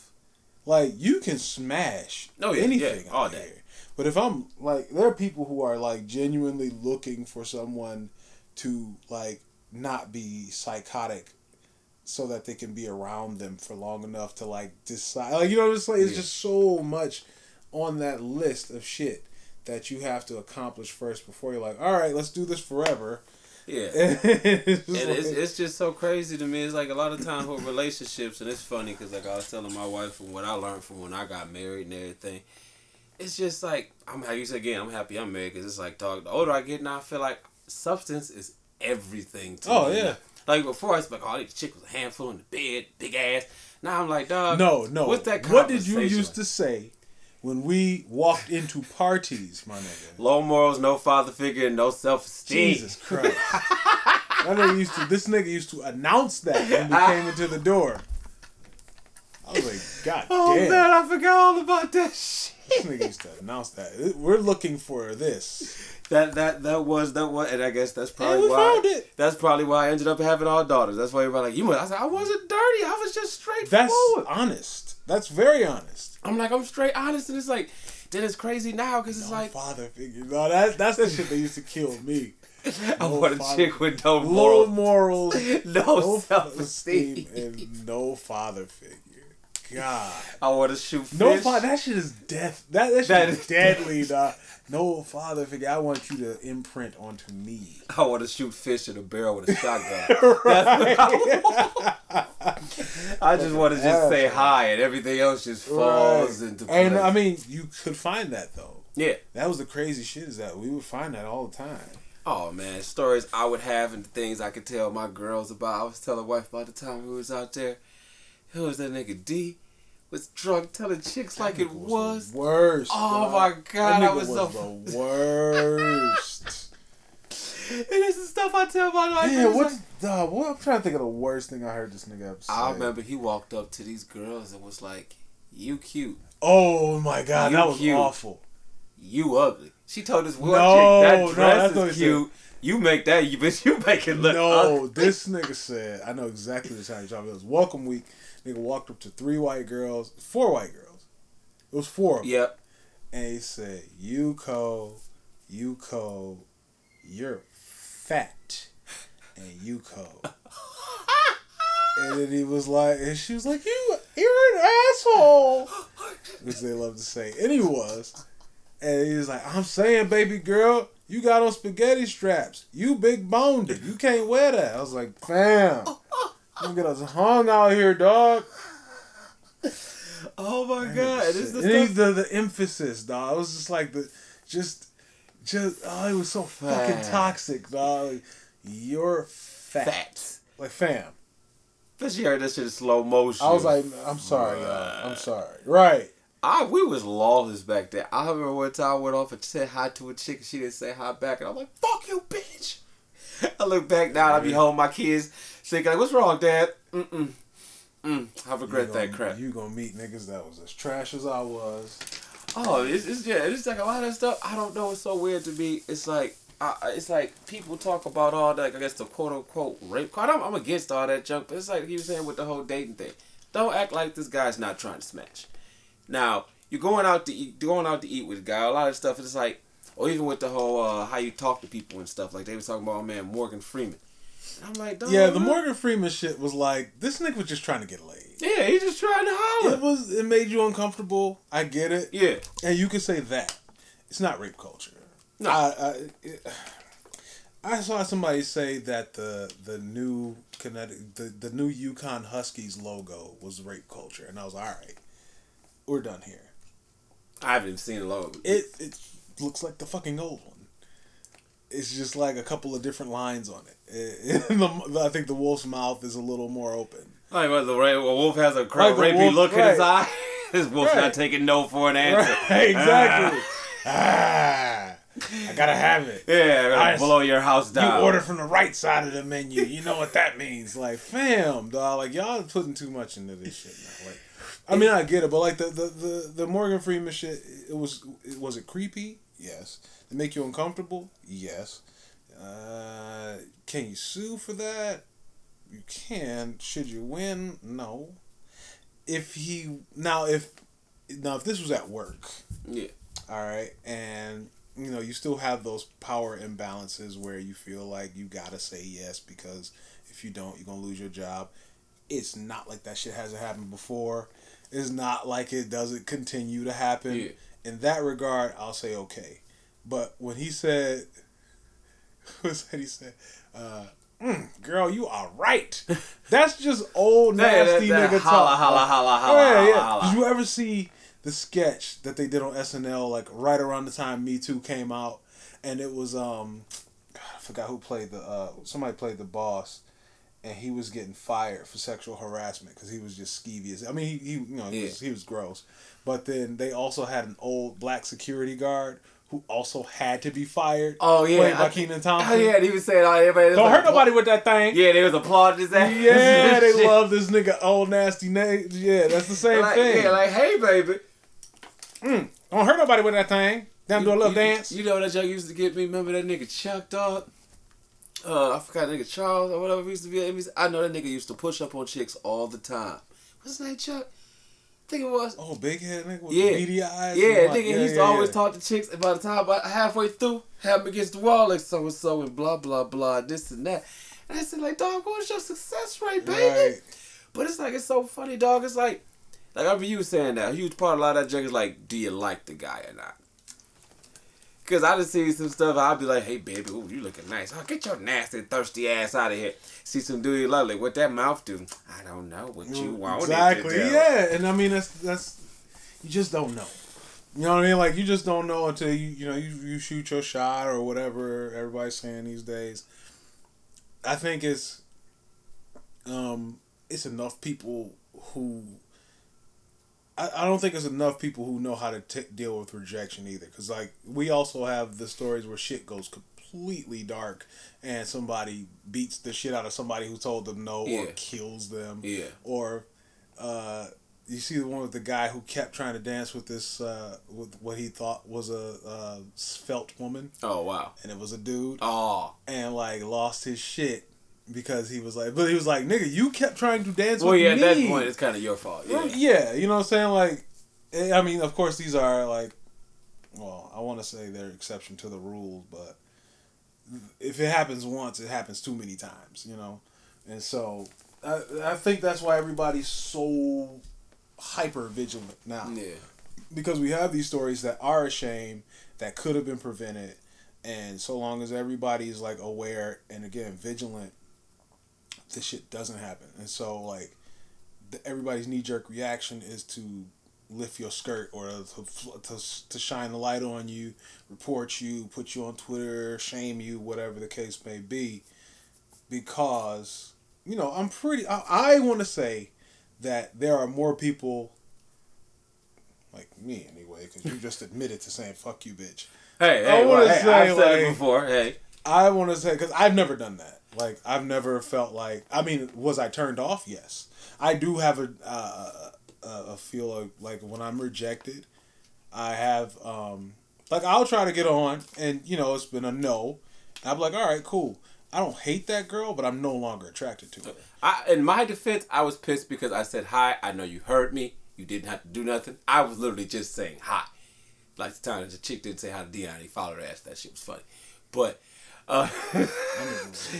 Like you can smash Oh, yeah, anything yeah, all day. here. But if I'm like there are people who are like genuinely looking for someone to like not be psychotic so that they can be around them for long enough to like decide like you know it's like it's Yeah. just so much on that list of shit that you have to accomplish first before you're like all right let's do this forever yeah. it's And it's, like- it's just so crazy to me. It's like a lot of times with relationships, and it's funny because like I was telling my wife from what I learned from when I got married and everything. It's just like I'm how you said again. I'm happy I'm married because it's like dog. The older I get now, I feel like substance is everything to Oh, me. yeah. Like before, I was like, oh, this chick was a handful in the bed, big ass. Now I'm like, dog. No, no. What's that? What did you used to say when we walked into parties, my nigga? Low morals, no father figure, no self esteem. Jesus Christ. that nigga used to. This nigga used to announce that when we came into the door. I was like, God Oh damn. man, I forgot all about that shit. This nigga used to announce that. We're looking for this. That that that was that was, and I guess that's probably we why. found it. That's probably why I ended up having all daughters. That's why everybody like you. must-" I said I wasn't dirty. I was just That's straightforward. honest. That's very honest. I'm like I'm straight honest, and it's like then it's crazy now because it's like father figure. No, that, that's the shit that used to kill me. I no want a chick with no Low morals, morals, no, no self-esteem. self-esteem, and no father figure. God. I want to shoot fish. No father. That shit is death. That, that That is deadly, dog. No father figure. I want you to imprint onto me. I want to shoot fish in a barrel with a shotgun. I. I just want to just say hi, and everything else just falls Right. into place. And I mean, you could find that though. yeah. That was the crazy shit. Is that we would find that all the time. Oh man, stories I would have and things I could tell my girls about. I was telling wife about the time we was out there. Who was that nigga D? Was drunk telling chicks like it was. the worst. Oh dog. my god, I nigga was, so. the worst. and this is stuff I tell my wife. It's what's like- dog? What I'm trying to think of the worst thing I heard this nigga ever say. I remember he walked up to these girls and was like, "You cute, Oh my god, You that was cute. awful. you ugly." She told us one No, chick that dress what is cute. You make that, you bitch. You make it look no, ugly. this nigga said, I know exactly the time about. It was welcome week. Nigga walked up to three white girls, four white girls. It was four of them. Yep. And he said, Yuko, Yuko, you're fat. And you Yuko. and then he was like, and she was like, you, you're an asshole. Which they love to say. And he was. And he was like, I'm saying, baby girl, you got on spaghetti straps. You big boned it. You can't wear that. I was like, fam. Don't get us hung out here, dog. Oh my god, this is the stuff. the, the emphasis, dog. It was just like the, just, just, oh, it was so fucking toxic, dog. Like, You're fat. Fat. Like, fam. But she heard that shit in slow motion. I was like, I'm sorry, y'all. I'm sorry. Right. I we was lawless back then. I remember one time I went off and said hi to a chick and she didn't say hi back, and I'm like, "Fuck you, bitch." I look back now, and I be home, my kids thinking like, "What's wrong, Dad?" Mm mm mm. I regret you that gonna, crap. You gonna meet niggas that was as trash as I was. Oh, it's, it's yeah, it's like a lot of stuff. I don't know. It's so weird to me. It's like. I, it's like people talk about all that. I guess the quote unquote rape card. I'm, I'm against all that junk, but it's like he was saying with the whole dating thing. Don't act like this guy's not trying to smash. Now you're going out to eat, going out to eat with a guy. A lot of stuff is like, or even with the whole uh, how you talk to people and stuff. Like they was talking about, oh, man, Morgan Freeman. And I'm like, Yeah, the Morgan Freeman shit was like, this nigga was just trying to get laid. Yeah, he just trying to holler. It was. It made you uncomfortable. I get it. Yeah, And you could say that. It's not rape culture. No. I, I, it- I saw somebody say that the the new Connecticut the, the new UConn Huskies logo was rape culture, and I was all right. We're done here. I haven't seen the logo. It it looks like the fucking old one. It's just like a couple of different lines on it. It- the, I think the wolf's mouth is a little more open. Like what the ra- a wolf has a cra- Like rapey wolf- look in his eye. This wolf's Right. not taking no for an answer. Right, exactly. ah, I gotta have it. Yeah, I'm gonna I- blow your house down. You order from the right side of the menu. You know what that means. Like, fam, dog. Like, y'all putting too much into this shit now. Like, I mean, I get it, but like the the the, the Morgan Freeman shit, it was it, was it creepy? Yes. It make you uncomfortable? Yes. Uh, can you sue for that? You can. Should you win? No. If he now if now if this was at work, Yeah. all right, and you know you still have those power imbalances where you feel like you gotta say yes because if you don't, you're gonna lose your job. It's not like that shit hasn't happened before. It's not like it doesn't continue to happen. Yeah. In that regard, I'll say okay. But when he said, what said he said, uh, mm, "Girl, you are right." That's just old That- that- nasty that nigga holla, talk. holla, holla, holla, yeah, yeah. holla. Did you ever see the sketch that they did on SNL like right around the time Me Too came out, and it was um, God, I forgot who played the uh, somebody played the boss, and he was getting fired for sexual harassment because he was just skeevious. I mean, he, he you know he, Yeah. was, he was gross. But then they also had an old black security guard who also had to be fired. Oh yeah, played by I- Kenan Oh yeah, he was saying, "Oh, everybody Don't hurt nobody with that thing. Yeah, they was applauding his ass. Yeah, they love this nigga old nasty name. Yeah, that's the same Like, thing. Yeah, like, hey, baby. Mm, don't hurt nobody with that thing. Down do a little you, dance. You know that joke used to get me. Remember that nigga Chuck dog? Uh, I forgot nigga Charles or whatever he used to be. I know that nigga used to push up on chicks all the time. What's his name, Chuck? I think it was. oh, big head nigga with Yeah. beady eyes. Yeah, nigga, like- he used to yeah, always yeah. talk to chicks, and by the time about halfway through, have him against the wall like so and so and blah blah blah, this and that. And I said like, dog, what was your success rate, baby? Right. But it's like it's so funny, dog. It's like, like I remember you saying that. A huge part of a lot of that joke is like, do you like the guy or not? Cause I just see some stuff. I'll be like, hey baby, ooh, you looking nice. Oh, get your nasty, thirsty ass out of here. See some dude you love, like what that mouth do? I don't know what you want. Exactly. Yeah, and I mean that's that's you just don't know. You know what I mean? Like you just don't know until you you know you you shoot your shot or whatever everybody's saying these days. I think it's um it's enough people who I, I don't think there's enough people who know how to t- deal with rejection either because like we also have the stories where shit goes completely dark and somebody beats the shit out of somebody who told them no or kills them Yeah. or uh, you see the one with the guy who kept trying to dance with this uh, with what he thought was a uh, svelte woman Oh wow. and it was a dude Oh. and like lost his shit because he was like but he was like nigga you kept trying to dance with me. Well, yeah. At me that point, it's kind of your fault. Yeah. Yeah, you know what I'm saying? Like, eh, I mean, of course, these are like, well, I want to say they're exception to the rules, but if it happens once, it happens too many times, you know? And so I, I think that's why everybody's so hyper vigilant now. Yeah. Because we have these stories that are a shame that could have been prevented. And so long as everybody's like aware and again vigilant, this shit doesn't happen. And so like the, everybody's knee jerk reaction is to lift your skirt or to, to to shine the light on you, report you, put you on Twitter, shame you, whatever the case may be, because you know I'm pretty. I, I want to say that there are more people like me anyway, because you just admitted to saying "fuck you, bitch." Hey, I hey, wanna well, hey, say, I've said it before. Hey. I want to say because I've never done that. Like I've never felt like. I mean, was I turned off? Yes, I do have a uh, a, feel of like when I'm rejected, I have um like I'll try to get on, and you know it's been a no. And I'm like, all right, cool. I don't hate that girl, but I'm no longer attracted to her. I, in my defense, I was pissed because I said hi. I know you heard me. You didn't have to do nothing. I was literally just saying hi. Like the time the chick didn't say hi to Dion. He followed her ass. That shit was funny. But uh,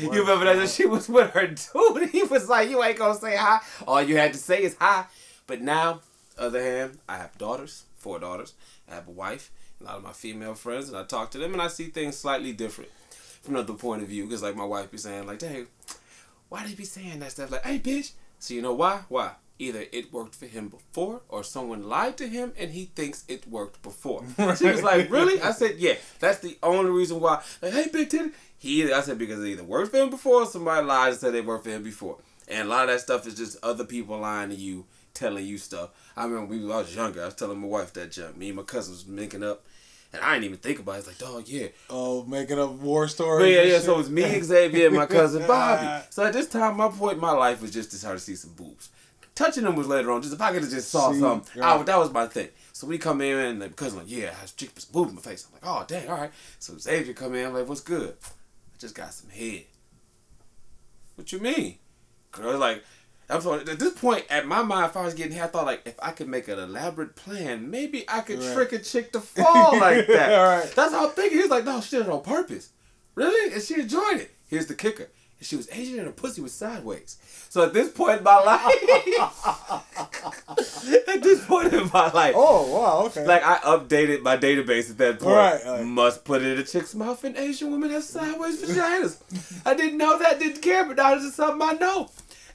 you remember that she was with her dude. He was like, "You ain't gonna say hi. All you had to say is hi." But now, other hand, I have daughters, four daughters. I have a wife. A lot of my female friends, and I talk to them, and I see things slightly different from another point of view. Because like my wife be saying, like, "Dang, why they be saying that stuff? Like, hey, bitch. So you know why? Why? Either it worked for him before, or someone lied to him and he thinks it worked before. She was like, really? I said, yeah. That's the only reason why. Like, hey, big titty. He I said because it either worked for him before, or somebody lied and said they worked for him before. And a lot of that stuff is just other people lying to you, telling you stuff. I remember we I was younger. I was telling my wife that junk. Me and my cousin was making up. And I didn't even think about it. It's like, dog, yeah. Oh, making up war stories. But yeah, yeah. shit. So it was me, Xavier, and my cousin Bobby. So at this time, my point in my life was just to start to see some boobs. Touching them was later on. Just if I could have just saw See, something. I, that was my thing. So we come in and the cousin like, yeah, I has chick some boob in my face. I'm like, oh dang, all right. So Xavier come in, I'm like, what's good? I just got some head. What you mean? Girl, like, I'm sorry. At this point, at my mind, if I was getting here, I thought like, if I could make an elaborate plan, maybe I could Right. trick a chick to fall like that. All right. That's how I'm thinking. He's like, no, she did it on purpose. Really? And she enjoyed it. Here's the kicker. She was Asian and her pussy was sideways. So at this point in my life, at this point in my life, Oh wow, okay. like I updated my database at that point. Right, like- Must put it in a chick's mouth and Asian women have sideways vaginas. I didn't know that, didn't care, but now this is something I know.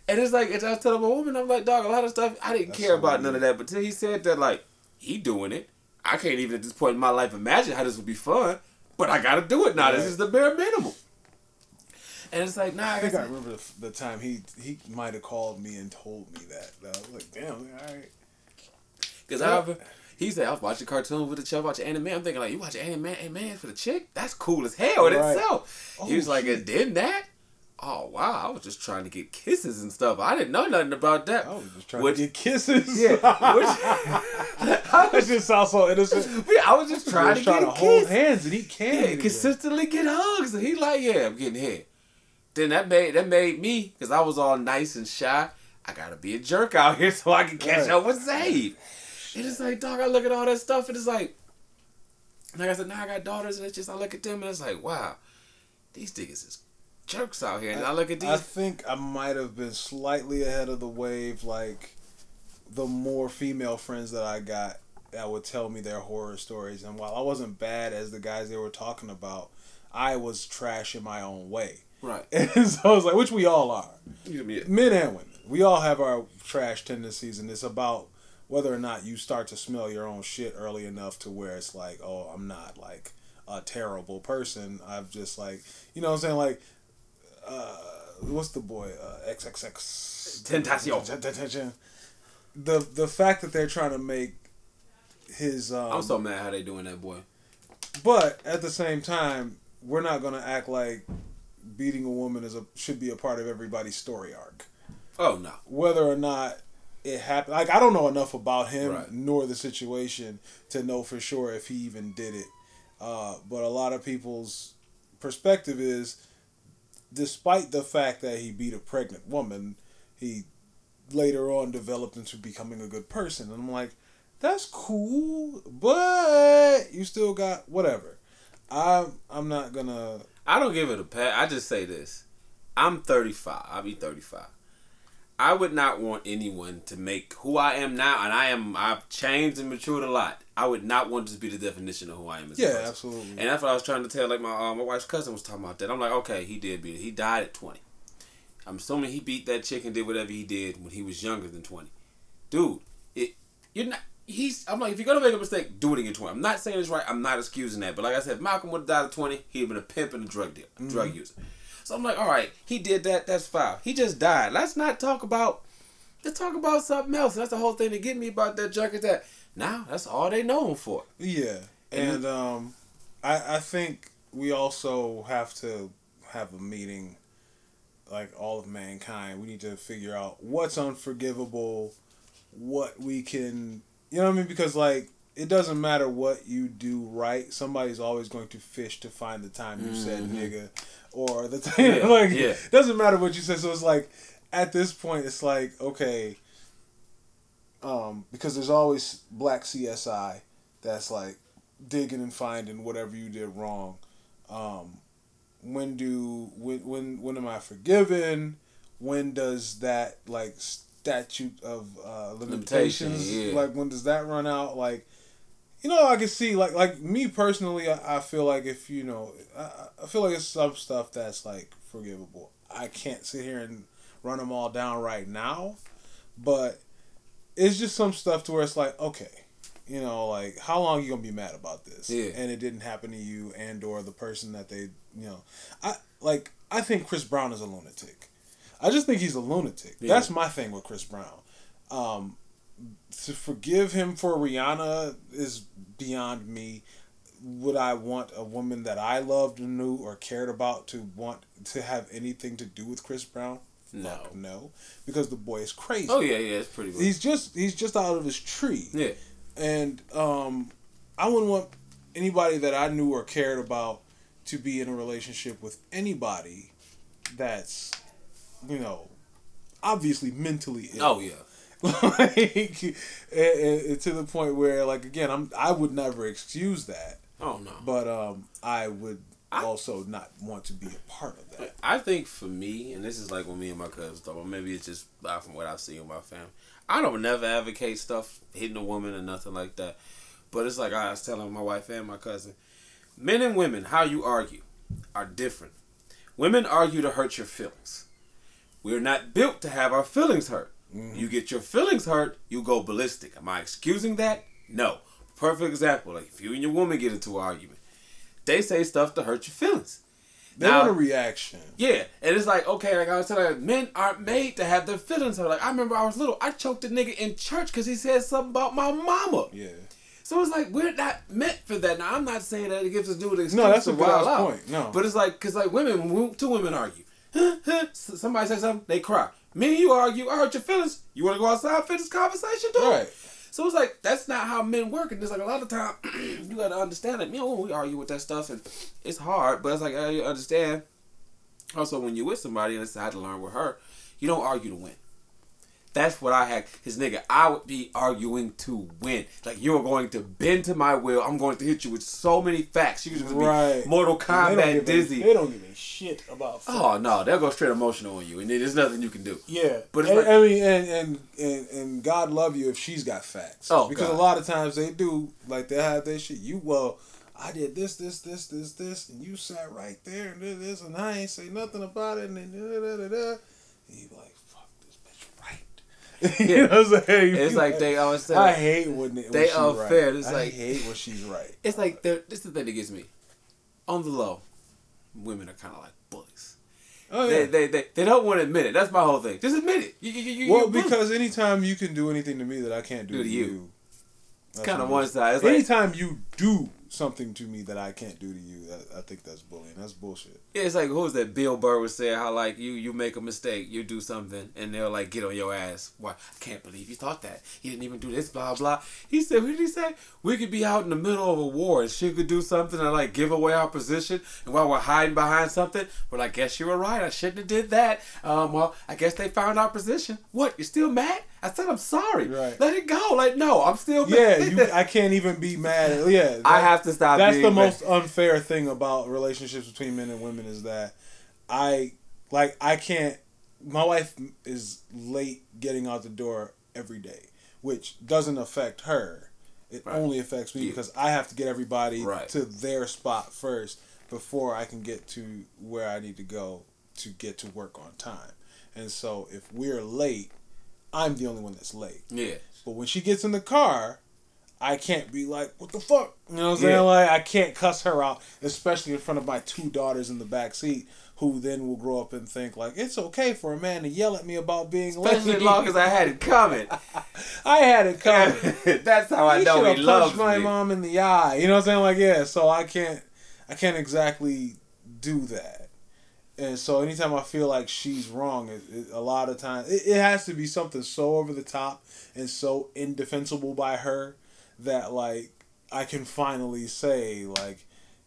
And it's like, and I was telling my woman, I'm like, dog, a lot of stuff, I didn't That's care so about weird. none of that. But till he said that, like, he doing it. I can't even at this point in my life imagine how this would be fun. But I gotta do it now. This is the bare minimum. And it's like, nah, I I think I remember the, the time he he might have called me and told me that. I was like, damn, all right. Because I, he said, I was watching cartoons with the chick, watching anime. I'm thinking, like, you watch anime, anime for the chick? That's cool as hell in Right. itself. Oh, he Oh, was like, shit. and then that? Oh, wow. I was just trying to get kisses and stuff. I didn't know nothing about that. I was just trying Which- to get kisses. Yeah. that just sounds so innocent. Yeah, I was just trying Just to trying get to a hold kiss. hands and eat candy. Yeah, consistently get hugs. And he like, yeah, I'm getting hit. Then that made that made me, because I was all nice and shy, I gotta be a jerk out here so I can catch Right. up with Zabe. And it's like, dog, I look at all that stuff and it's like, like I said, now I got daughters and it's just, I look at them and it's like, wow, these niggas is jerks out here. And I, look at these. I think I might have been slightly ahead of the wave. Like the more female friends that I got that would tell me their horror stories, and while I wasn't bad as the guys they were talking about, I was trash in my own way. Right. And so I was like, which we all are, men and women. We all have our trash tendencies, and it's about whether or not you start to smell your own shit early enough to where it's like, oh, I'm not like a terrible person. I've just like, you know what I'm saying? Like, uh, what's the boy? Uh, XXX. Tentacion. Tentacion. The, the fact that they're trying to make his. Um, I'm so mad how they doing that, boy. but at the same time, we're not going to act like beating a woman is a should be a part of everybody's story arc Oh, no. whether or not it happened. Like I don't know enough about him Right. nor the situation to know for sure if he even did it. Uh, but a lot of people's perspective is, despite the fact that he beat a pregnant woman, he later on developed into becoming a good person. And I'm like, that's cool, but you still got whatever. I'm I'm not gonna. I don't give it a pat. I just say this. I'm 35. I'll be 35. I would not want anyone to make who I am now, and I am. I've changed and matured a lot. I would not want to be the definition of who I am as a Yeah, person. absolutely. And that's what I was trying to tell. Like my uh, my wife's cousin was talking about that. I'm like, okay, he did beat it. He died at 20. I'm assuming he beat that chick and did whatever he did when he was younger than 20. Dude, it you're not. He's. I'm like, if you're gonna make a mistake, do it again 20. I'm not saying it's right. I'm not excusing that. But like I said, Malcolm would have died at 20. He'd have been a pimp and a drug dealer, drug user. So I'm like, all right, he did that. That's fine. He just died. Let's not talk about. Let's talk about something else. That's the whole thing to get me about that junk is that now that's all they know him for. Yeah, And- and um, I I think we also have to have a meeting, like all of mankind. We need to figure out what's unforgivable, what we can, you know what I mean? Because like it doesn't matter what you do right. Somebody's always going to fish to find the time you said nigga, or the time Yeah, like yeah. it doesn't matter what you said. So it's like at this point, it's like okay. Um, because there's always black CSI that's like digging and finding whatever you did wrong. Um, when do when when when am I forgiven? When does that like statute of uh, limitations Limitation, yeah. like when does that run out? Like you know, I can see like like me personally, I, I feel like if you know, I, I feel like it's some stuff that's like forgivable. I can't sit here and run them all down right now, but it's just some stuff to where it's like okay, you know, like how long you gonna be mad about this? Yeah. and it didn't happen to you and or the person that they you know, I like I think Chris Brown is a lunatic. I just think he's a lunatic. Yeah. That's my thing with Chris Brown. Um, to forgive him for Rihanna is beyond me. Would I want a woman that I loved and knew or cared about to want to have anything to do with Chris Brown? No. Fuck no, because the boy is crazy. Oh yeah, yeah, it's pretty. Good. He's just he's just out of his tree. yeah. And um, I wouldn't want anybody that I knew or cared about to be in a relationship with anybody that's, you know, obviously mentally ill. Oh yeah. like, and, and- to the point where, like, again, I'm I would never excuse that, Oh no. but um, I would I- also not want to be a part of that. I think for me, and this is like when me and my cousins talk about, maybe it's just from what I've seen with my family. I don't never advocate stuff hitting a woman or nothing like that. But it's like I was telling my wife and my cousin, men and women, how you argue are different. Women argue to hurt your feelings. We're not built to have our feelings hurt. Mm-hmm. You get your feelings hurt, you go ballistic. Am I excusing that? No. Perfect example. Like if you and your woman get into an argument, they say stuff to hurt your feelings. They Now- want a reaction. Yeah, and it's like okay, like I was telling men aren't made to have their feelings hurt. Like I remember I was little, I choked a nigga in church because he said something about my mama. Yeah. So it's like we're not meant for that. Now I'm not saying that it gives us new excuse No, that's to a wild out. point. No. but it's like because like women, two women argue, somebody says something, they cry. Me and you argue, I hurt your feelings. You want to go outside and finish this conversation, dude? Right. So it's like that's not how men work, and it's like a lot of time you gotta understand it. You know, we argue with that stuff, and it's hard, but it's like I understand. Also, when you're with somebody and decide to learn with her, you don't argue to win. That's what I had. His nigga, I would be arguing to win. Like you're going to bend to my will. I'm going to hit you with so many facts. You just gonna Right. be Mortal Kombat give a- dizzy. they don't give a shit about. Oh, facts. Oh no, they'll go straight emotional on you, and there's nothing you can do. Yeah, But and, like- I mean, and, and and and God love you if she's got facts. Oh, because God. a lot of times they do like they have their shit. You well, I did this, this, this, this, this, and you sat right there and did this, and I ain't say nothing about it, and then da da da da. And you like, fuck this bitch, you know what I'm saying? It's like they always say. I hate when they, when They unfair. Right. It's I like- hate when she's right. It's like this is the thing that gets me. On the low, women are kind of like bullies. Oh They, yeah. they, they, they don't want to admit it. That's my whole thing. Just admit it. You, you, you, well, because anytime you can do anything to me that I can't do, Do to you, it's kind of one side. It's like, Anytime you do something to me that I can't do to you, that, I think that's bullying. That's bullshit. yeah, it's like who's that? Bill Burr was saying how like you you make a mistake, you do something, and they'll like get on your ass. Why? I can't believe you thought that. He didn't even do this. Blah blah. He said, what did he say? We could be out in the middle of a war, and she could do something and like give away our position, and while we're hiding behind something, we're guess you were right. I shouldn't have did that. Um, well, I guess they found our position. What? You're still mad? I said I'm sorry. Right. Let it go. Like no, I'm still Yeah, you. I can't even be mad. At, yeah, I have to stop. That's the mad. most unfair thing about relationships between men and women is that I like I can't. My wife is late getting out the door every day, which doesn't affect her. It Right. only affects me Yeah. because I have to get everybody Right. to their spot first before I can get to where I need to go to get to work on time. And so if we're late, I'm the only one that's late. Yeah. But when she gets in the car, I can't be like, "What the fuck?" You know what I'm Yeah. saying? Like I can't cuss her out, especially in front of my two daughters in the back seat, who then will grow up and think like it's okay for a man to yell at me about being Especially late. as long as I had it coming. I had it coming. That's how I he know he have loves punched my me. mom in the eye. You know what I'm saying? Like yeah, so I can't, I can't exactly do that. And so anytime I feel like she's wrong, it, it, a lot of times it, it has to be something so over the top and so indefensible by her that like I can finally say like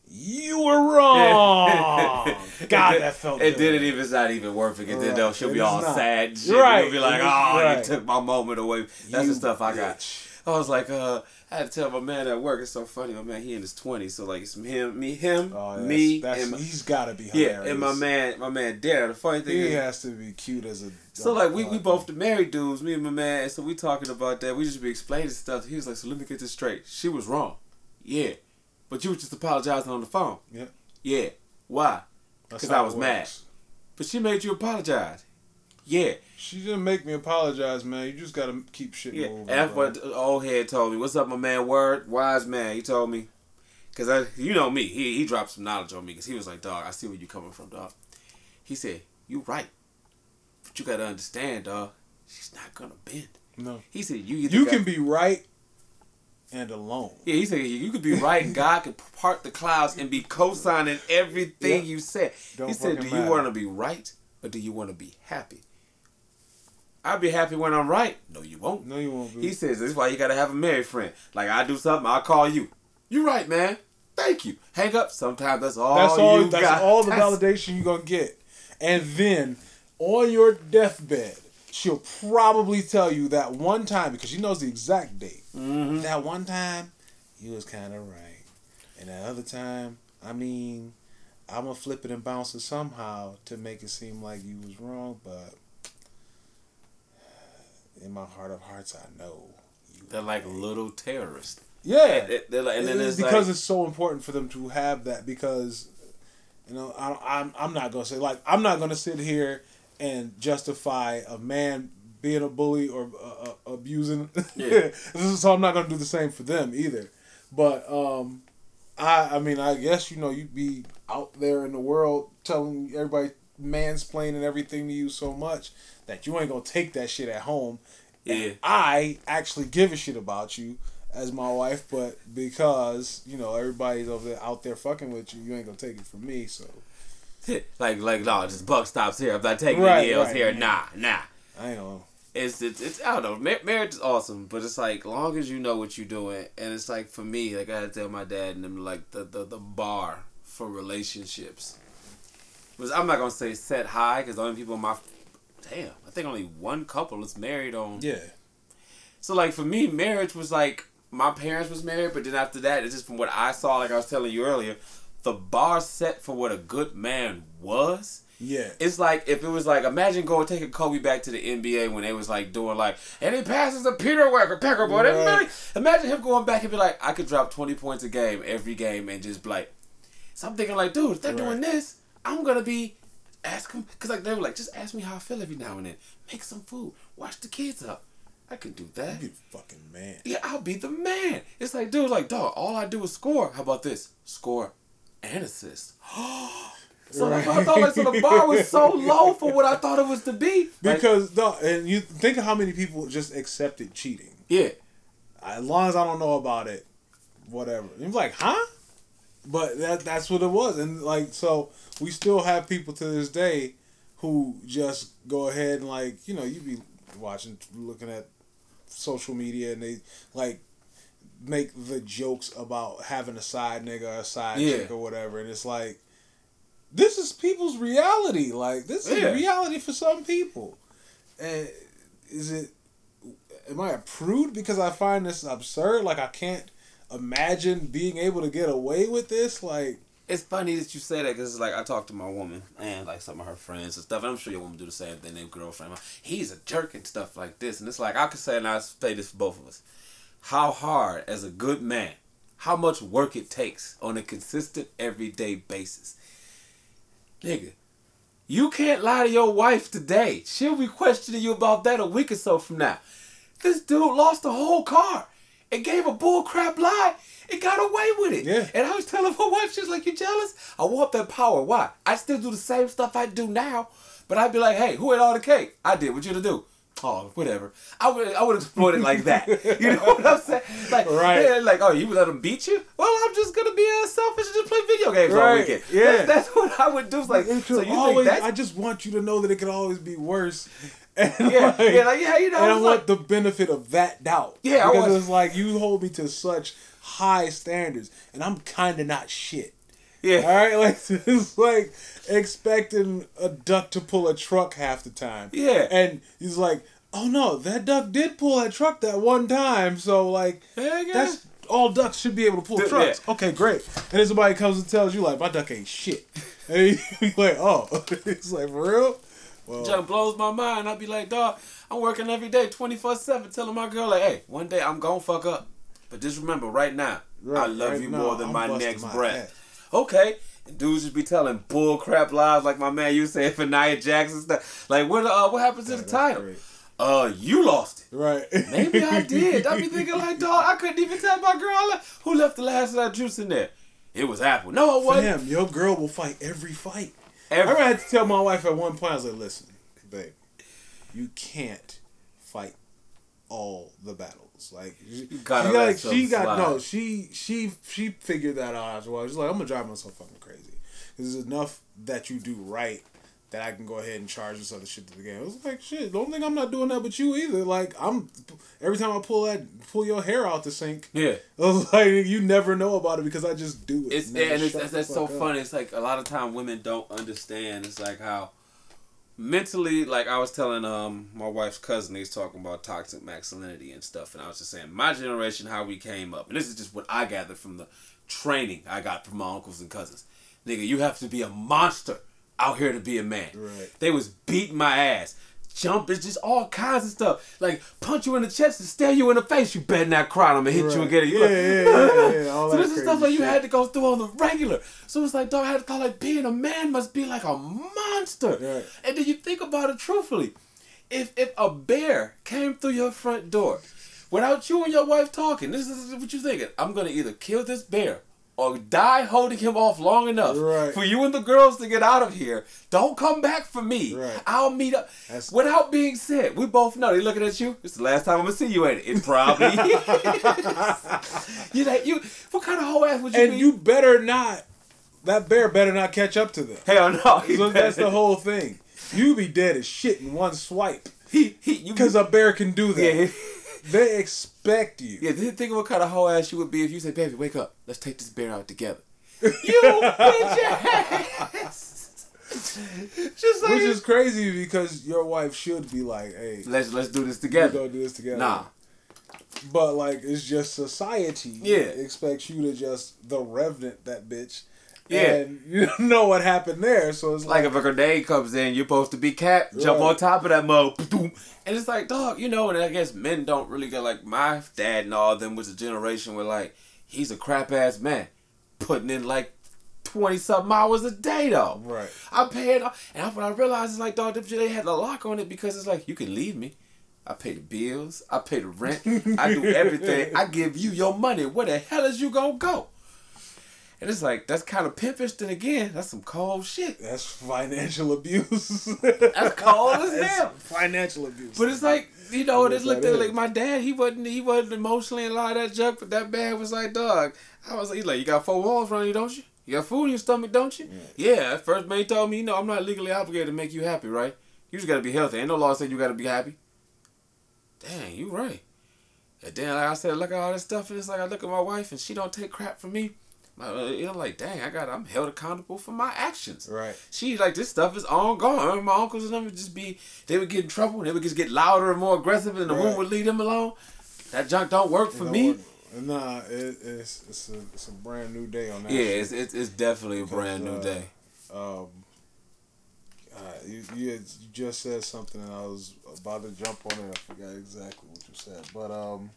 you were wrong. God, that felt. It good. didn't even. It's not even worth it. 'cause then though she'll It be all not. sad. Shit. Right. You'll be like, oh, right. you took my moment away. That's You the stuff I got. I was like, uh, I had to tell my man at work. It's so funny. My man, he in his twenties. So like, it's him, me, him, Oh, that's, me, that's, and my, he's got to be yeah, and my man, my man, Darren. The funny thing He is, has to be cute as a. So like we, we both the married dudes, me and my man, and so we talking about that. We just be explaining stuff. He was like, "So let me get this straight. She was wrong, yeah, but you were just apologizing on the phone, Yeah. yeah. Why? Because I was mad. But she made you apologize, yeah, She didn't make me apologize, man. You just gotta keep shit yeah." moving. That's what old head told me. What's up, my man? Word, wise man. He told me, cause I, you know me. He he dropped some knowledge on me, cause he was like, "Dog, I see where you coming from, dog." He said, "You right, but you gotta understand, dog. She's not gonna bend." No. He said, "You You can be right and alone. Yeah, he said you could be right and God could part the clouds and be co-signing everything Yeah. you said. Don't he said, "Do you want to be right or do you want to be happy?" I'll be happy when I'm right. No, you won't. No, you won't be. He says this is why you gotta have a married friend. Like I do something, I'll call you. You right, man. Thank you. Hang up. Sometimes that's all. that's all. You That's got. all the validation you're gonna get. And then on your deathbed, she'll probably tell you that one time because she knows the exact date. Mhm. That one time, you was kind of right, and that other time, I mean, I'm gonna flip it and bounce it somehow to make it seem like you was wrong, but in my heart of hearts, I know you. They're like little terrorists. Yeah, They're- they're like- and then It's it's because like- it's so important for them to have that because you know I, I'm I'm not gonna say like I'm not gonna sit here and justify a man being a bully or uh, uh, abusing. Yeah. so I'm not gonna do the same for them either. But um, I I mean I guess you know you'd be out there in the world telling everybody mansplaining everything to you so much that you ain't gonna take that shit at home. And Yeah. I actually give a shit about you as my wife, but because you know everybody's over there out there fucking with you, you ain't gonna take it from me. So like like no, just buck stops here. If I'm not taking Right, any else right, here. Nah, nah. I gonna. It's, it's it's I don't know. Mar- marriage is awesome, but it's like long as you know what you're doing, and it's like for me, like I had to tell my dad and them like the the, the bar for relationships was I'm not gonna say set high because the only people in my damn I think only one couple is married on. Yeah. So like for me, marriage was like my parents was married, but then after that, it's just from what I saw. Like I was telling you earlier, the bar set for what a good man was Yeah. it's like if it was like imagine going taking Kobe back to the NBA when they was like doing like and he passes to Peter Wecker, Pecker boy. Right. Everybody, imagine him going back and be like, I could drop twenty points a game every game and just be like, so I'm thinking like, dude, if they're doing this, I'm gonna be ask them because like they were like, just ask me how I feel every now and then. Make some food, Wash the kids up. I can do that. You fucking man. Yeah, I'll be the man. It's like, dude, like, dog, all I do is score. How about this? Score and assist. so Right. I thought like so the bar was so low for what I thought it was to be. Like, Because no, and you think of how many people just accepted cheating. yeah, As long as I don't know about it, whatever. You're like, huh? But that that's what it was, and like so, we still have people to this day who just go ahead and like you know you be watching, looking at social media, and they like make the jokes about having a side nigga or a side Yeah. chick or whatever, and it's like this is people's reality. Like this is Yeah. reality for some people, and is it? Am I a prude because I find this absurd? Like I can't imagine being able to get away with this. Like it's funny that you say that because it's like I talked to my woman and like some of her friends and stuff, and I'm sure your woman do the same thing. Their girlfriend, he's a jerk and stuff like this, and it's like I could say, and I say this for both of us, how hard as a good man, how much work it takes on a consistent everyday basis, nigga. You can't lie to your wife today. She'll be questioning you about that a week or so from now. This dude lost the whole car and gave a bullcrap lie and got away with it. Yeah. And I was telling my wife, she's like, You jealous? I want that power. Why? I still do the same stuff I do now, but I'd be like, Hey, who ate all the cake? I did. What you to do? Oh, whatever. I would I would exploit it like that. You know what I'm saying? Like, Right. yeah, like, oh, you let them beat you? Well, I'm just gonna be uh, selfish and just play video games all Right, weekend. yeah. That's, that's what I would do. It's like, it so you always. think I just want you to know that it could always be worse. And yeah, like, yeah, like yeah, you know, and I want like- the benefit of that doubt. Yeah, I because want- it's like you hold me to such high standards, and I'm kind of not shit. yeah. All right, like it's like expecting a duck to pull a truck half the time. Yeah. and he's like, "Oh no, that duck did pull that truck that one time." So like, Yeah, that's all ducks should be able to pull trucks. yeah. Okay, great. And then somebody comes and tells you like, "My duck ain't shit," and you like, "Oh," it's like for real. Well, Just blows my mind. I'd be like, dog, I'm working every day, 24 7, telling my girl, like, hey, one day I'm gonna fuck up. But just remember, right now, I love right you now, more than I'm my next my breath. Okay. And dudes just be telling bull crap lies like my man you said for Nia Jackson stuff. Like, what uh, what happens to the title? great. Uh, you lost it. right. Maybe I did. I be thinking like, dog, I couldn't even tell my girl who left the last of that juice in there. It was Apple. No, it wasn't. Damn, your girl will fight every fight. I remember I had to tell my wife at one point, I was like, listen, babe, you can't fight all the battles. Like, she, gotta she, let like, some she got, slide. no, she, she, she figured that out as well. She's like, I'm gonna drive myself fucking crazy. There's enough that you do right that I can go ahead and charge this other shit to the game. I was like, shit, don't think I'm not doing that with you either. Like, I'm, every time I pull that, pull your hair out the sink, Yeah. I was like, you never know about it because I just do it. It's and it's, that's, that's so up. funny. It's like a lot of time women don't understand. It's like how mentally, like I was telling um my wife's cousin, he's talking about toxic masculinity and stuff, and I was just saying my generation, how we came up, and this is just what I gathered from the training I got from my uncles and cousins. Nigga, you have to be a monster out here to be a man. Right. They was beating my ass. Jump it's just all kinds of stuff. Like punch you in the chest and stare you in the face. You better not cry. I'm gonna hit you Right. again. You Yeah, yeah, yeah, yeah, all so this is stuff like you had to go through on the regular. So it's like, dog, I had to thought like being a man must be like a monster. Right. And then you think about it truthfully. If if a bear came through your front door without you and your wife talking, this is what you thinking. I'm gonna either kill this bear or die holding him off long enough Right. for you and the girls to get out of here. Don't come back for me. Right. I'll meet up. That's- Without being said, we both know they looking at you. It's the last time I'm gonna see you, ain't it? It probably. you like you? What kind of whole ass would you and be? you better not. That bear better not catch up to them. Hell no. So that's the whole thing. You be dead as shit in one swipe. He he. You Because a bear can do that. yeah. They expect you. Yeah, just think of what kind of whole ass you would be if you say, "Baby, wake up. Let's take this bear out together." you bitch ass. Just like Which is crazy because your wife should be like, hey, let's let's do this we together. go do this together. Nah, But like it's just society Yeah. expects you to just the revenant that bitch. Yeah. And you know what happened there, so it's like like, if a grenade comes in, you're supposed to be cat, jump Right. on top of that mug, and it's like, dog, you know. And I guess men don't really get like my dad and all of them was a generation where like he's a crap ass man, putting in like twenty something hours a day though. Right. I pay it, off. and what I realized is like, dog, they had a lock on it because it's like you can leave me. I pay the bills. I pay the rent. I do everything. I give you your money. Where the hell is you gonna go? And it's like that's kind of pimpish. Then again, that's some cold shit. that's financial abuse. That's cold as hell. Financial abuse. But it's like you know, it looked at like my dad. He wasn't he wasn't emotionally in a lot of that junk, but that man was like, dog. I was like, he's like, you got four walls around you, don't you? You got food in your stomach, don't you? Yeah. At first, man, told me, you know, I'm not legally obligated to make you happy, right? You just gotta be healthy. Ain't no law saying you gotta be happy. Dang, you right. And then like I said, look at all this stuff, and it's like I look at my wife, and she don't take crap from me. Uh, you know, like, dang, I got, I'm held accountable for my actions. right. She like this stuff is ongoing. My uncles and them would just be they would get in trouble. And they would just get louder and more aggressive, and the Right. would leave them alone. That junk don't work for me. Nah, it, it's it's a it's a brand new day on that. Yeah, it's, it's it's definitely a brand new uh, day. Um, uh, you, you, had, you just said something and I was about to jump on it. I forgot exactly what you said, but um,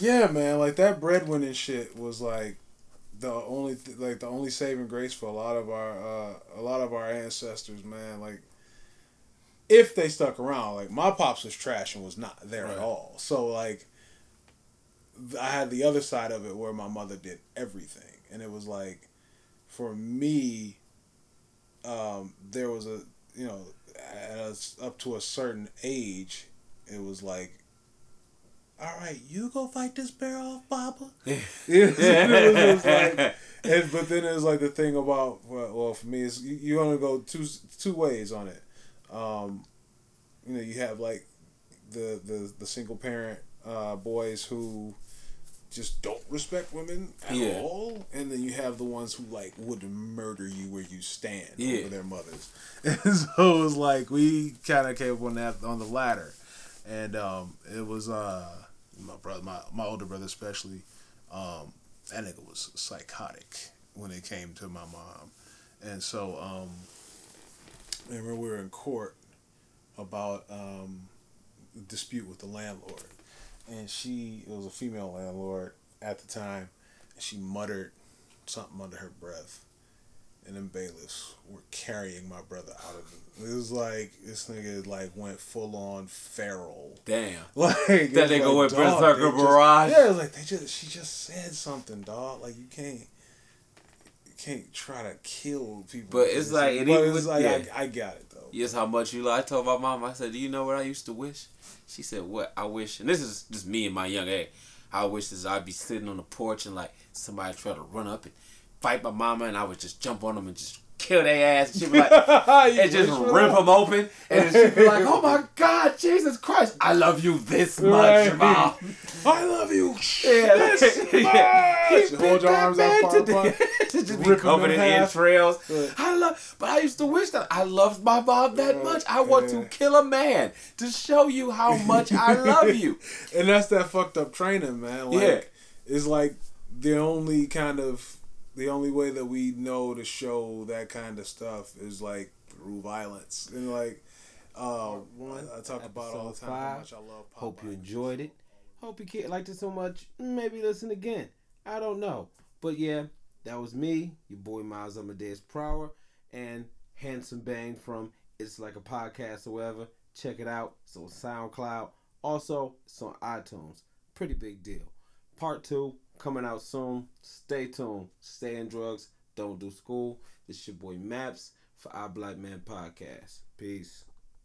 yeah, man, like that breadwinning shit was like the only th- like the only saving grace for a lot of our uh, a lot of our ancestors, man. Like if they stuck around, like my pops was trash and was not there at all. So like I had the other side of it where my mother did everything, and it was like for me, um, there was a you know a, up to a certain age, it was like. All right, you go fight this bear off, Baba. Yeah, it was like, and, but then it's like the thing about well, for me is you, you only go two two ways on it. Um, you know, you have like the the the single parent uh, boys who just don't respect women at Yeah. all, and then you have the ones who like would murder you where you stand Yeah. over their mothers. And so it was like we kind of came up on that on the latter, and um, it was uh, my brother, my my older brother especially. Um, that nigga was psychotic when it came to my mom, and so um, I remember we were in court about um, dispute with the landlord, and she it was a female landlord at the time, and she muttered something under her breath, and then bailiffs were carrying my brother out of it. It was like this nigga like went full on feral. Damn. Like That nigga like, went berserker just- barrage. Yeah, it was like they just she just said something, dog. Like you can't you can't try to kill people. But it's like- it but it's like yeah. I, I got it though. Yes, how much you like? I told my mom, I said, Do you know what I used to wish? She said, What? I wish, and this is just me in my young age. I wish is I'd be sitting on the porch and like somebody try to run up and fight my mama, and I would just jump on them and just kill their ass. And she'd be like, and just rip them open, and she'd be like, "Oh my God, Jesus Christ, I love you this much, Right. mom." I love you. Yeah, This yeah. much. Hold your arms out far apart. just be covered in entrails. Right. I love, but I used to wish that I loved my mom that Right. much. I want Yeah. to kill a man to show you how much I love you. And that's that fucked up training, man. Like, Yeah. It's like the only kind of the only way that we know to show that kind of stuff is like through violence and like. Uh, one, I talk about all the time how much I love. Hope you enjoyed it. Hope you kid liked it so much. Maybe listen again. I don't know, but yeah, that was me, your boy Miles Amadeus Prower, and Handsome Bane from It's Like a Podcast or whatever. Check it out. It's on SoundCloud. Also, it's on iTunes. Pretty big deal. Part two coming out soon. Stay tuned. Stay in drugs. Don't do school. This your boy Maps for our Black Man Podcast. Peace.